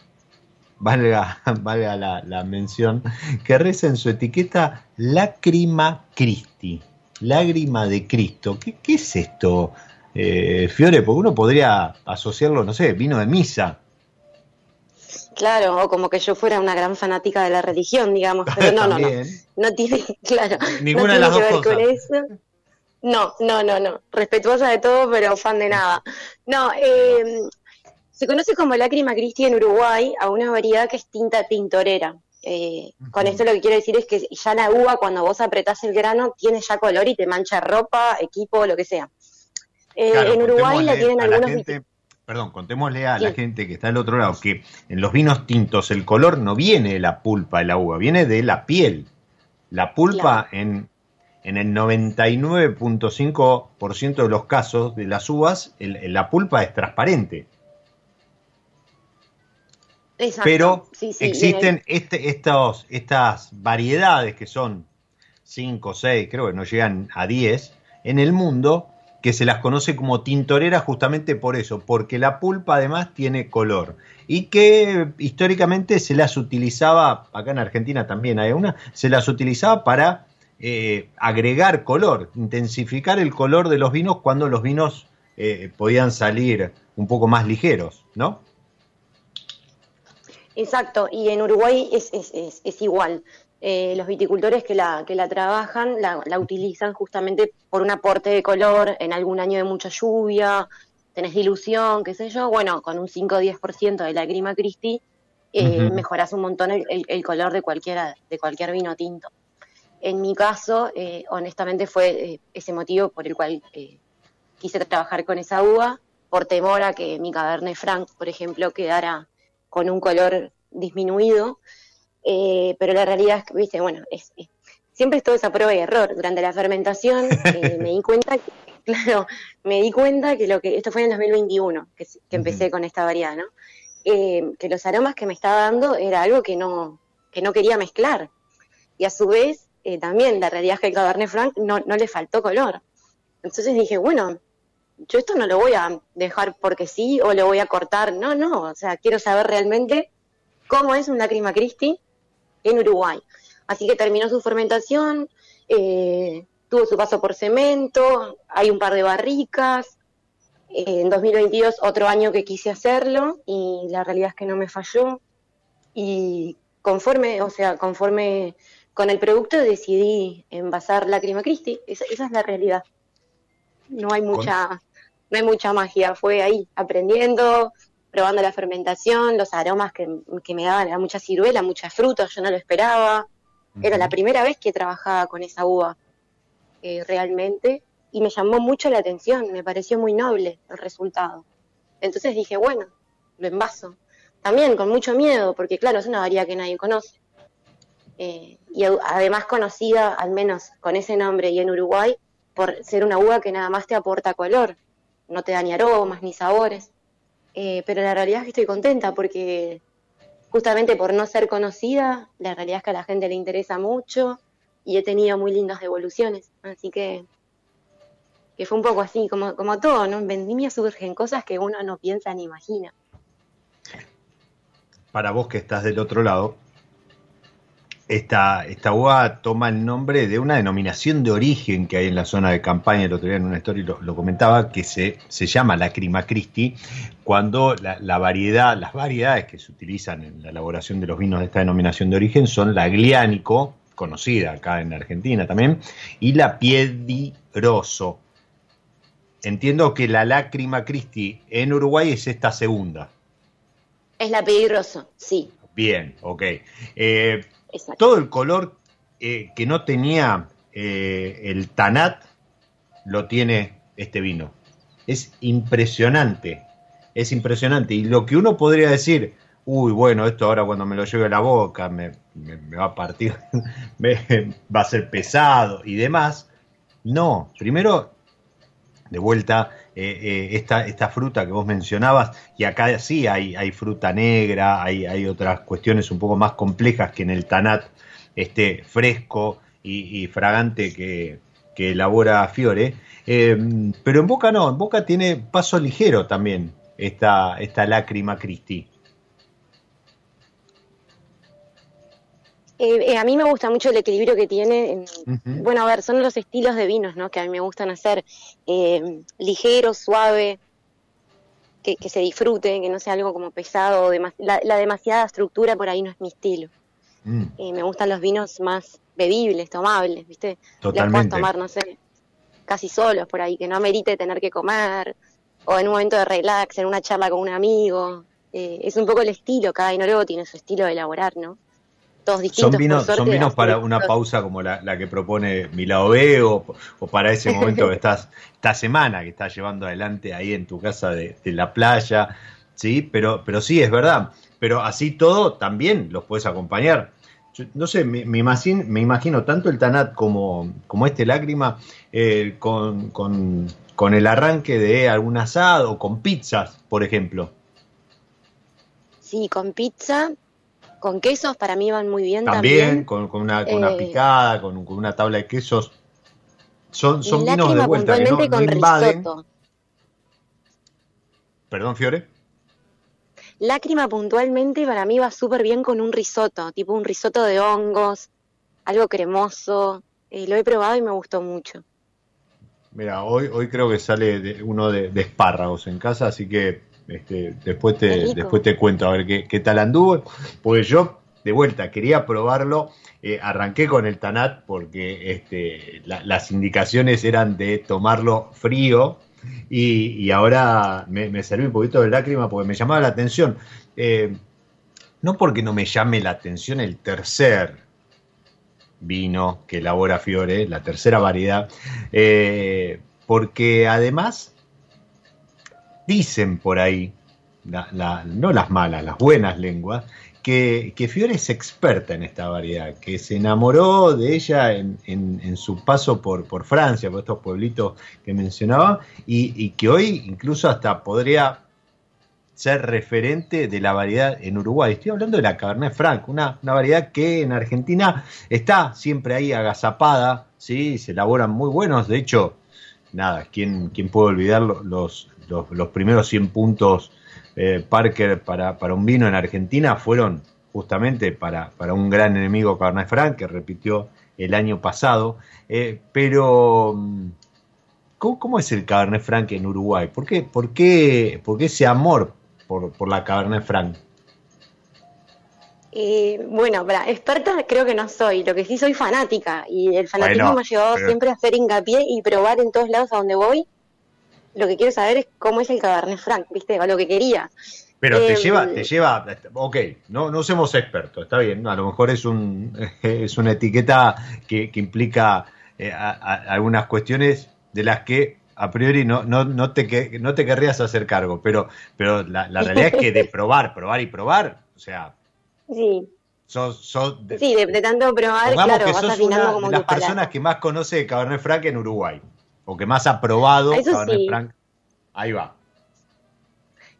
valga, valga la, mención, que reza en su etiqueta Lágrima Christi, lágrima de Cristo. ¿Qué, es esto, eh, Fiore? Porque uno podría asociarlo, no sé, vino de misa. Claro, o como que yo fuera una gran fanática de la religión, digamos, pero no, no, no, no tiene, claro, ninguna de las dos cosas. No, no, no, no. Respetuosa de todo, pero fan de nada. No, eh, se conoce como lágrima cristi en Uruguay a una variedad que es tinta tintorera. Eh, con esto lo que quiero decir es que ya la uva, cuando vos apretás el grano, tiene ya color y te mancha ropa, equipo, lo que sea. Eh, en Uruguay la tienen algunos. perdón, contémosle a la gente que está al otro lado que en los vinos tintos el color no viene de la pulpa de la uva, viene de la piel. La pulpa en en el 99.5% de los casos de las uvas, la pulpa es transparente. Pero existen este, estos, estas variedades que son 5, 6, creo que no llegan a 10 en el mundo, que se las conoce como tintoreras justamente por eso, porque la pulpa además tiene color y que históricamente se las utilizaba, acá en Argentina también hay una, se las utilizaba para eh, agregar color, intensificar el color de los vinos cuando los vinos eh, podían salir un poco más ligeros, ¿no? Exacto, y en Uruguay es, es, igual. Eh, los viticultores que la, que la trabajan la, utilizan justamente por un aporte de color en algún año de mucha lluvia, tenés dilución, qué sé yo, bueno, con un 5 o 10% de la grima Christi eh, mejoras un montón el, el, color de, cualquiera, de cualquier vino tinto. En mi caso, eh, honestamente, fue eh, ese motivo por el cual eh, quise trabajar con esa uva, por temor a que mi Cabernet Franc, por ejemplo, quedara con un color disminuido. pero la realidad es que, viste, bueno, es, siempre es todo esa prueba y error. Durante la fermentación me di cuenta que, claro, me di cuenta que lo que, esto fue en el 2021, que, que empecé con esta variedad, ¿no? que los aromas que me estaba dando era algo que no, que no quería mezclar. Y a su vez eh, también la realidad es que el Cabernet Franc no, no le faltó color. Entonces dije, bueno, yo esto no lo voy a dejar porque sí o lo voy a cortar. No, no, o sea, quiero saber realmente cómo es un Lacrima Christi en Uruguay. Así que terminó su fermentación, eh, tuvo su paso por cemento, hay un par de barricas. Eh, en 2022, otro año que quise hacerlo y la realidad es que no me falló. Y conforme, o sea, conforme con el producto decidí envasar Lágrima Christi, esa, esa es la realidad. No hay mucha, no hay mucha magia, fue ahí aprendiendo, probando la fermentación, los aromas que, me daban, era mucha ciruela, mucha fruta, yo no lo esperaba. Era la primera vez que trabajaba con esa uva eh, realmente y me llamó mucho la atención, me pareció muy noble el resultado. Entonces dije, bueno, lo envaso. También con mucho miedo, porque claro, es una variedad que nadie conoce. Eh, y además conocida, al menos con ese nombre y en Uruguay, por ser una uva que nada más te aporta color, no te da ni aromas ni sabores. Eh, pero la realidad es que estoy contenta porque justamente por no ser conocida, la realidad es que a la gente le interesa mucho y he tenido muy lindas devoluciones. Así que, que fue un poco así, como, como todo, ¿no? En vendimia surgen cosas que uno no piensa ni imagina. Para vos que estás del otro lado, esta, esta uva toma el nombre de una denominación de origen que hay en la zona de campaña, el otro día en una historia lo, comentaba, que se, se llama la Crima Christi, cuando la, variedad, las variedades que se utilizan en la elaboración de los vinos de esta denominación de origen son la Gliánico, conocida acá en Argentina también, y la Piediroso. Entiendo que la Lágrima Christi en Uruguay es esta segunda. Es la Piediroso, sí. Bien, ok. Eh, todo el color eh, que no tenía eh, el Tanat lo tiene este vino. Es impresionante, es impresionante. Y lo que uno podría decir, uy, bueno, esto ahora cuando me lo lleve a la boca me, va a partir, va a ser pesado y demás. No, primero, de vuelta, eh, eh, esta, esta, fruta que vos mencionabas, y acá sí hay, hay fruta negra, hay, hay, otras cuestiones un poco más complejas que en el Tanat este fresco y, fragante que, que, elabora Fiore, eh, pero en Boca no, en Boca tiene paso ligero también esta, esta lágrima Cristi. Eh, eh, a mí me gusta mucho el equilibrio que tiene. Bueno, a ver, son los estilos de vinos, ¿no? Que a mí me gustan hacer eh, ligero, suave, que, se disfrute, que no sea algo como pesado. la, demasiada estructura por ahí no es mi estilo. Mm. me gustan los vinos más bebibles, tomables, ¿viste? Totalmente. Los tomar, no sé, casi solos por ahí, que no amerite tener que comer, o en un momento de relax, en una charla con un amigo. es un poco el estilo, cada luego tiene su estilo de elaborar, ¿no? Son vinos, son vinos para una pausa como la, que propone Milao B o, para ese momento que estás, esta semana que estás llevando adelante ahí en tu casa de, la playa, ¿sí? Pero, pero sí, es verdad. Pero así todo también los puedes acompañar. no sé, me, me, imagino, tanto el Tanat como, como este Lágrima eh, con, con, con el arranque de algún asado, con pizzas, por ejemplo. Sí, con pizza con quesos para mí van muy bien también. Con, con, una, con una eh, picada, con, con, una tabla de quesos. Son, son vinos de vuelta que no, con invaden. Risotto. Perdón, Fiore. Lágrima puntualmente para mí va súper bien con un risotto, tipo un risotto de hongos, algo cremoso. Eh, lo he probado y me gustó mucho. Mira, hoy, hoy creo que sale de, uno de, de espárragos en casa, así que este, después, te, después te cuento a ver qué, tal anduvo. Pues yo, de vuelta, quería probarlo. Eh, arranqué con el Tanat porque este, las indicaciones eran de tomarlo frío y, ahora me, serví un poquito de lágrima porque me llamaba la atención. Eh, no porque no me llame la atención el tercer vino que elabora Fiore, la tercera variedad, eh, porque además dicen por ahí, no las malas, las buenas lenguas, que, que, Fiore es experta en esta variedad, que se enamoró de ella en, su paso por, por, Francia, por estos pueblitos que mencionaba, y, que hoy incluso hasta podría ser referente de la variedad en Uruguay. Estoy hablando de la Cabernet Franc, una, una variedad que en Argentina está siempre ahí agazapada, ¿sí? se elaboran muy buenos, de hecho, nada, ¿quién, quién puede olvidar los, los, primeros 100 puntos eh, Parker para, para, un vino en Argentina fueron justamente para, para un gran enemigo Cabernet Franc que repitió el año pasado. Eh, pero, mm, ¿cómo, es el Cabernet Franc en Uruguay? ¿Por qué, por qué, por qué ese amor por, por la Cabernet Franc? Eh, bueno, para experta creo que no soy, lo que sí soy fanática y el fanatismo me ha llevado siempre a hacer hincapié y probar en todos lados a donde voy lo que quiero saber es cómo es el Cabernet Franc, ¿viste? O lo que quería. Pero te em, lleva, te lleva, ok, no, no somos expertos, está bien, a lo mejor es un es una etiqueta que, implica eh, algunas cuestiones de las que a priori no, no, no, te, no te querrías hacer cargo, pero, pero la, realidad es que de probar, probar y probar, o sea. Sí. de, sí, de, tanto probar, claro, vas afinando como de las personas que más conoce Cabernet Franc en Uruguay o que más ha probado Ahí va.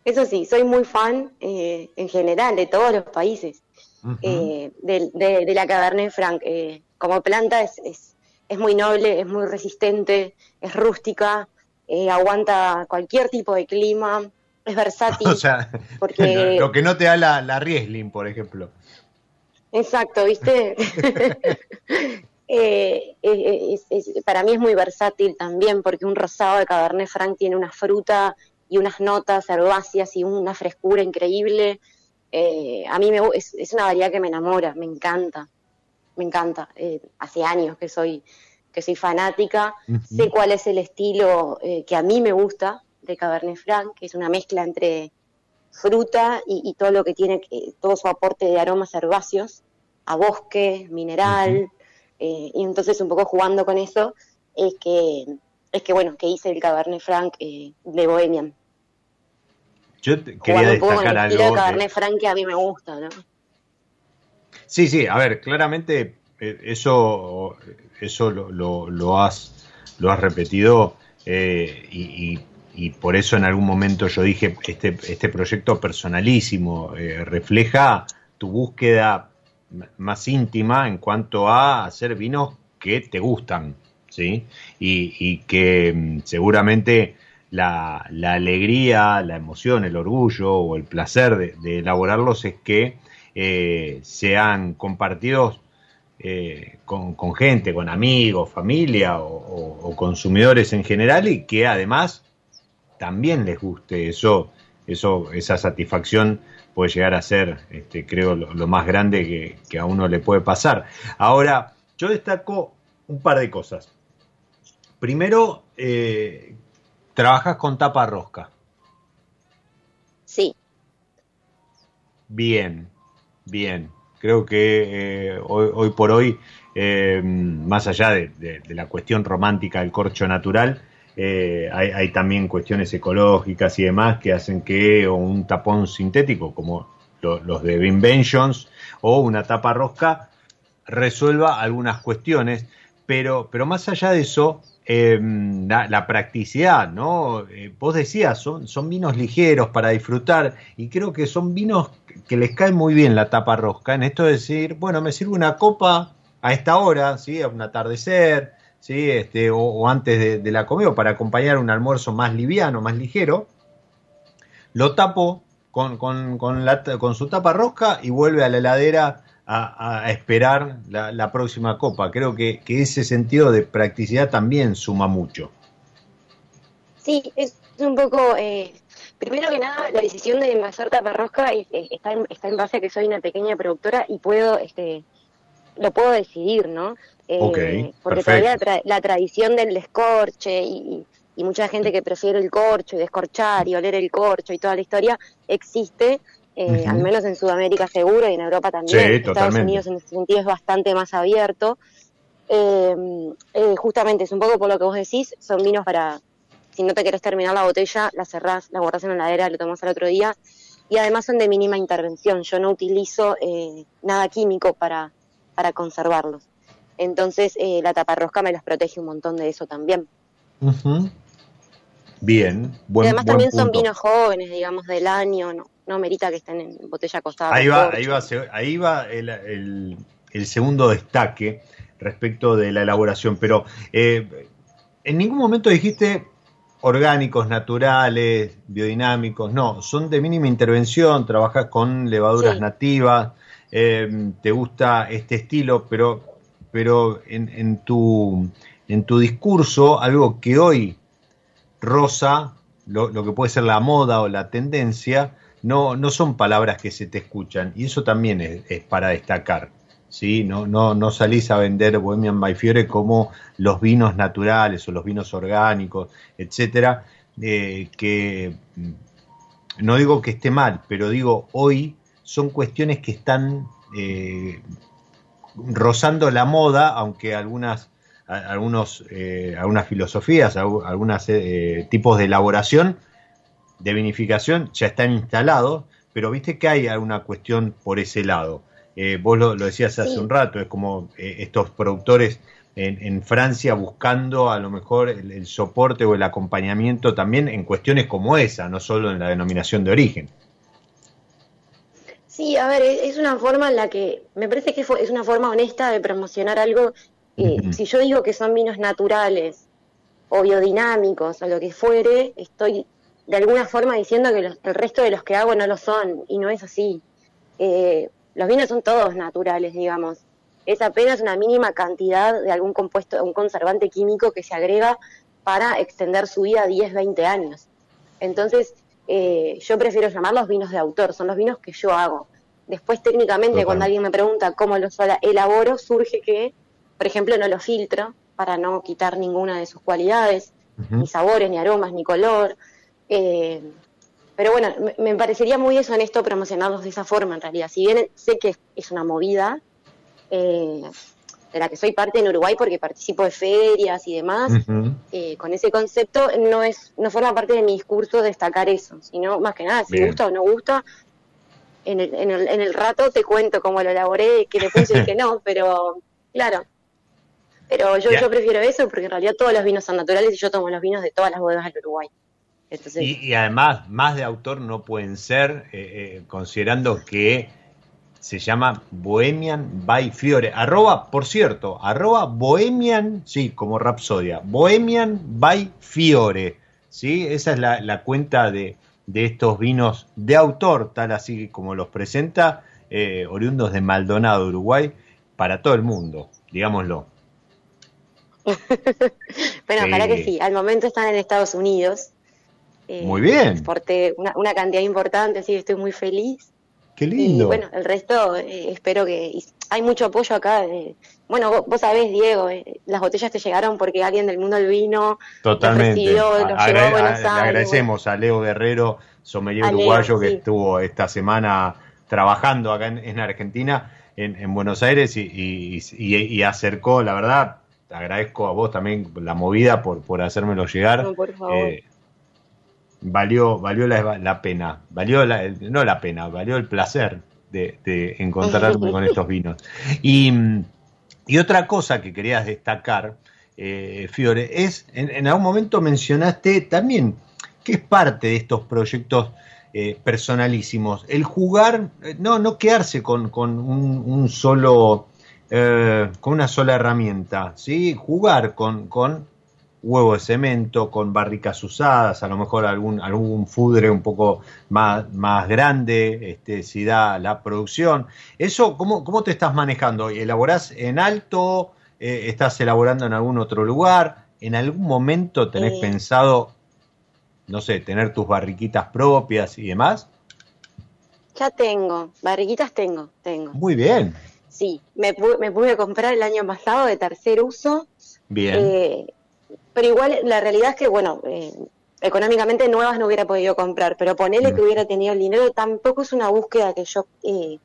Eso sí, soy muy fan eh, en general de todos los países eh, de, la Cabernet Franc. Eh, como planta es, es, muy noble, es muy resistente, es rústica, aguanta cualquier tipo de clima, es versátil. o sea, porque... lo, que no te da la, la Riesling, por ejemplo. Exacto, ¿viste? Eh, para mí es muy versátil también porque un rosado de Cabernet Franc tiene una fruta y unas notas herbáceas y una frescura increíble. Eh, a mí me, es, una variedad que me enamora, me encanta, me encanta. Eh, hace años que soy, que soy fanática, sé cuál es el estilo que a mí me gusta de Cabernet Franc, que es una mezcla entre fruta y, todo lo que tiene, todo su aporte de aromas herbáceos, a bosque, mineral. Y entonces un poco jugando con eso es que, es que bueno, que hice el Cabernet Franc de Bohemian. Yo quería destacar algo. El Cabernet Franc que a mí me gusta, ¿no? Sí, sí, a ver, claramente eso, eso lo, lo, has, lo has repetido y, y por eso en algún momento yo dije, este, este proyecto personalísimo eh, refleja tu búsqueda más íntima en cuanto a hacer vinos que te gustan, ¿sí? Y, que mm, seguramente la, alegría, la emoción, el orgullo o el placer de, elaborarlos es que eh, sean compartidos eh, con, gente, con amigos, familia o, consumidores en general y que además también les guste eso, eso esa satisfacción puede llegar a ser, este, creo, lo, más grande que, a uno le puede pasar. Ahora, yo destaco un par de cosas. Primero, eh, trabajas con tapa rosca. Sí. Bien, bien. Creo que eh, hoy, por hoy, eh, más allá de, la cuestión romántica del corcho natural, eh, hay, también cuestiones ecológicas y demás que hacen que un tapón sintético como los de Inventions o una tapa rosca resuelva algunas cuestiones, pero, pero más allá de eso, em, la, practicidad, ¿no? Eh, vos decías, son, son vinos ligeros para disfrutar y creo que son vinos que les cae muy bien la tapa rosca, en esto de decir, bueno, me sirve una copa a esta hora, ¿sí? a un atardecer, ¿sí? este, o, antes de, la comida, para acompañar un almuerzo más liviano, más ligero, lo tapo con, con, con, su tapa rosca y vuelve a la heladera a, esperar la, próxima copa. Creo que, ese sentido de practicidad también suma mucho. Sí, es un poco... Eh, primero que nada, la decisión de envasar tapa rosca está, en, está en base a que soy una pequeña productora y puedo... este lo puedo decidir, ¿no? Eh, porque todavía la tradición del descorche y, mucha gente que prefiere el corcho y descorchar y oler el corcho y toda la historia existe, eh, al menos en Sudamérica seguro y en Europa también. Estados Unidos en ese sentido es bastante más abierto. Eh, justamente es un poco por lo que vos decís, son vinos para, si no te querés terminar la botella, la cerrás, la guardás en la heladera, lo tomás al otro día. Y además son de mínima intervención. Yo no utilizo nada químico para, para conservarlos. Entonces eh, la taparrosca me los protege un montón de eso también. Bien, buen, y además también son vinos jóvenes, digamos, del año, no, no merita que estén en botella acostada. Ahí va, ahí va, ahí va el, segundo destaque respecto de la elaboración, pero eh, en ningún momento dijiste orgánicos, naturales, biodinámicos, no, son de mínima intervención, trabajas con levaduras nativas, eh, te gusta este estilo, pero, pero en, tu, en tu discurso, algo que hoy rosa, lo, que puede ser la moda o la tendencia, no, no son palabras que se te escuchan, y eso también es, para destacar. ¿sí? No, no, no salís a vender Bohemian by Fiore como los vinos naturales o los vinos orgánicos, etcétera, eh, que mm, no digo que esté mal, pero digo hoy son cuestiones que están eh, rozando la moda, aunque algunas, algunos, eh, algunas filosofías, algunos eh, tipos de elaboración, de vinificación ya están instalados, pero viste que hay alguna cuestión por ese lado. vos lo, decías hace un rato, es como estos productores en, Francia buscando a lo mejor el soporte o el acompañamiento también en cuestiones como esa, no solo en la denominación de origen. Sí, a ver, es una forma en la que me parece que es una forma honesta de promocionar algo. Si yo digo que son vinos naturales o biodinámicos o lo que fuere, estoy de alguna forma diciendo que el resto de los que hago no lo son y no es así. Eh, los vinos son todos naturales, digamos. Es apenas una mínima cantidad de algún compuesto, un conservante químico que se agrega para extender su vida 10, 20 años. Entonces, eh, yo prefiero llamarlos vinos de autor, son los vinos que yo hago. Después, técnicamente, cuando alguien me pregunta cómo los elaboro, surge que, por ejemplo, no los filtro para no quitar ninguna de sus cualidades, ni sabores, ni aromas, ni color. Eh, pero bueno, me, parecería muy deshonesto promocionarlos de esa forma, en realidad. Si bien sé que es una movida, eh, de la que soy parte en Uruguay porque participo de ferias y demás, eh, con ese concepto no es no forma parte de mi discurso destacar eso, sino más que nada, si gusta o no gusta, en el, en, el, en el rato te cuento cómo lo elaboré, que le puse y que no, pero claro. Pero yo, yo prefiero eso porque en realidad todos los vinos son naturales y yo tomo los vinos de todas las bodegas del Uruguay. y, además, más de autor no pueden ser, eh, eh, considerando que se llama Bohemian by Fiore. Arroba, por cierto, arroba Bohemian, sí, como Rapsodia, Bohemian by Fiore. ¿sí? Esa es la, cuenta de, estos vinos de autor, tal así como los presenta, eh, oriundos de Maldonado, Uruguay, para todo el mundo, digámoslo. bueno, ojalá que sí. Al momento están en Estados Unidos. Eh, muy bien. Exporté una, una, cantidad importante, así que estoy muy feliz. Qué lindo. Y bueno, el resto eh, espero que... Hay mucho apoyo acá. bueno, vos, sabés, Diego, eh, las botellas te llegaron porque alguien del mundo del vino... Totalmente. llevó agradecemos a Leo Guerrero, sommelier uruguayo, que estuvo esta semana trabajando acá en, Argentina, en, Buenos Aires, y, acercó, la verdad, te agradezco a vos también la movida por, por hacérmelo llegar. No, por favor. Valió, valió la, pena, valió la, no la pena, valió el placer de, encontrarme con estos vinos. Y, otra cosa que querías destacar, eh, Fiore, es, en, algún momento mencionaste también que es parte de estos proyectos eh, personalísimos, el jugar, eh, no, no quedarse con, un, solo, con una sola herramienta, ¿sí? jugar con, con huevo de cemento, con barricas usadas, a lo mejor algún, algún fudre un poco más, más grande, este, si da la producción. Eso, ¿cómo, cómo te estás manejando? ¿Elaborás en alto? Eh, ¿Estás elaborando en algún otro lugar? ¿En algún momento tenés pensado, no sé, tener tus barriquitas propias y demás? Ya tengo, barriquitas tengo, tengo. Muy bien. Sí, me, me pude comprar el año pasado de tercer uso. Bien. Eh, pero igual la realidad es que, bueno, eh, económicamente nuevas no hubiera podido comprar, pero ponerle que hubiera tenido el dinero tampoco es una búsqueda que yo eh,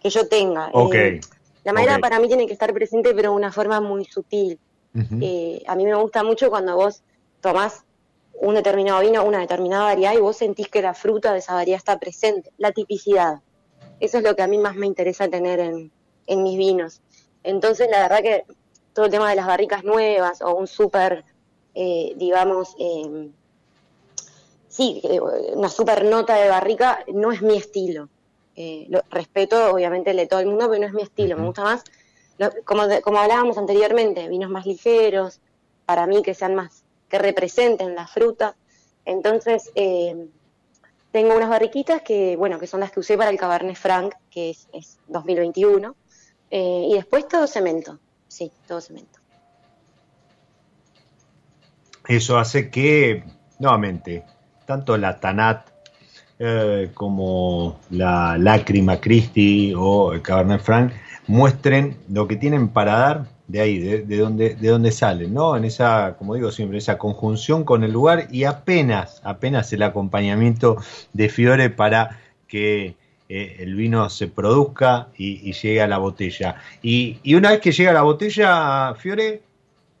que yo tenga. Eh, la madera para mí tiene que estar presente, pero de una forma muy sutil. a mí me gusta mucho cuando vos tomás un determinado vino, una determinada variedad, y vos sentís que la fruta de esa variedad está presente, la tipicidad. Eso es lo que a mí más me interesa tener en, en mis vinos. Entonces, la verdad que todo el tema de las barricas nuevas o un súper, eh, digamos, eh, sí, eh, una súper nota de barrica no es mi estilo. lo, respeto, obviamente, el de todo el mundo, pero no es mi estilo. Me gusta más, como, como hablábamos anteriormente, vinos más ligeros, para mí que sean más, que representen la fruta. Entonces, tengo unas barriquitas que, bueno, que son las que usé para el Cabernet Franc, que es, es 2021, y después todo cemento sí, todo cemento. Eso hace que, nuevamente, tanto la Tanat eh, como la Lágrima Christi o el Cabernet Franc muestren lo que tienen para dar de ahí, de, de, donde, de donde salen, ¿no? En esa, como digo siempre, esa conjunción con el lugar y apenas, apenas el acompañamiento de Fiore para que eh, el vino se produzca y, llegue a la botella. Y, y, una vez que llega a la botella, Fiore,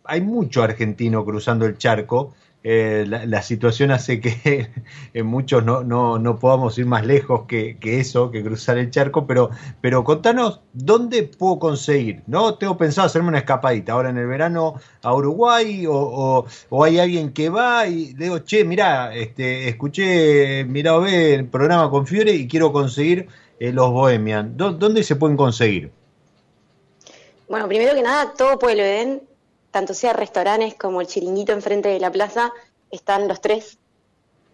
hay mucho argentino cruzando el charco eh, la, situación hace que en muchos no, no, no, podamos ir más lejos que, eso, que cruzar el charco, pero, pero contanos, ¿dónde puedo conseguir? ¿No? Tengo pensado hacerme una escapadita ahora en el verano a Uruguay o, o, hay alguien que va y le digo, che, mira este, escuché, mira, ve el programa con Fiore y quiero conseguir eh, los Bohemian. ¿Dónde se pueden conseguir? Bueno, primero que nada, todo Pueblo Edén tanto sea restaurantes como el chiringuito enfrente de la plaza, están los tres.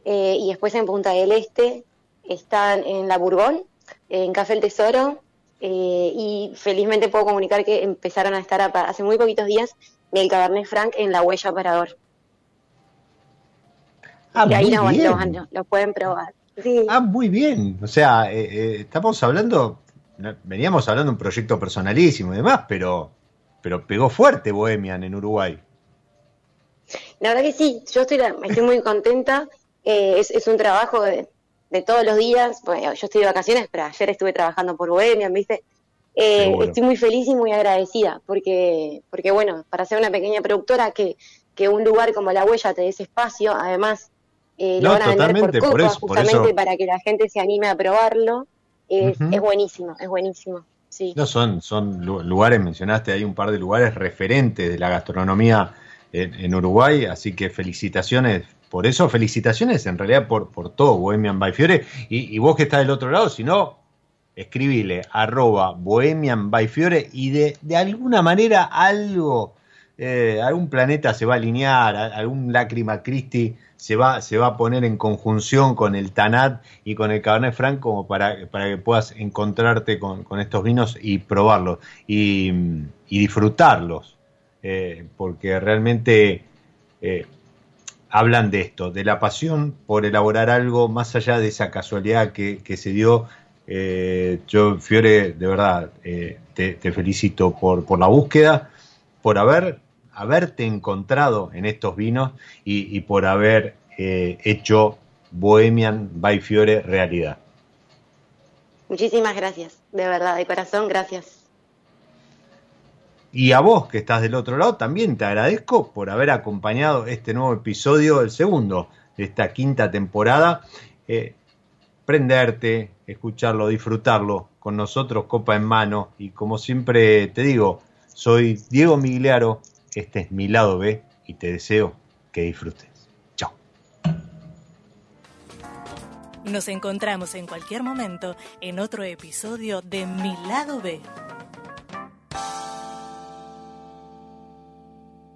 Eh, y después en Punta del Este están en La Bourbon, en Café El Tesoro, eh, y felizmente puedo comunicar que empezaron a estar hace muy poquitos días el Cabernet Franc en La Huella Parador. Ah, y ahí lo, pueden probar. Ah, muy bien. O sea, eh, estamos hablando, veníamos hablando de un proyecto personalísimo y demás, pero pero pegó fuerte Bohemian en Uruguay. La verdad que sí, yo estoy, estoy muy contenta. Eh, es, un trabajo de, todos los días. Bueno, yo estoy de vacaciones, pero ayer estuve trabajando por Bohemian, ¿viste? Eh, estoy muy feliz y muy agradecida porque, porque bueno, para ser una pequeña productora que, que un lugar como La Huella te dé ese espacio, además eh, lo van a vender por, copa, justamente para que la gente se anime a probarlo, es, es buenísimo, es buenísimo. No, son, son lugares, mencionaste hay un par de lugares referentes de la gastronomía en, Uruguay, así que felicitaciones por eso, felicitaciones en realidad por, por todo, Bohemian by Fiore, y, y vos que estás del otro lado, si no, escribile arroba Bohemian by Fiore y de, de alguna manera algo, eh, algún planeta se va a alinear, algún lágrima Christi se va, se va a poner en conjunción con el Tanat y con el Cabernet Franc como para, para que puedas encontrarte con, estos vinos y probarlos y, disfrutarlos, eh, porque realmente eh, hablan de esto, de la pasión por elaborar algo más allá de esa casualidad que, que se dio. Eh, yo, Fiore, de verdad, eh, te, felicito por, por la búsqueda, por haber, haberte encontrado en estos vinos y, por haber eh, hecho Bohemian by Fiore realidad. Muchísimas gracias, de verdad, de corazón, gracias. Y a vos que estás del otro lado, también te agradezco por haber acompañado este nuevo episodio, el segundo de esta quinta temporada prenderte, escucharlo, disfrutarlo con nosotros copa en mano y como siempre te digo, soy Diego Migliaro, este es mi lado B y te deseo que disfrutes. Chao. Nos encontramos en cualquier momento en otro episodio de Mi lado B.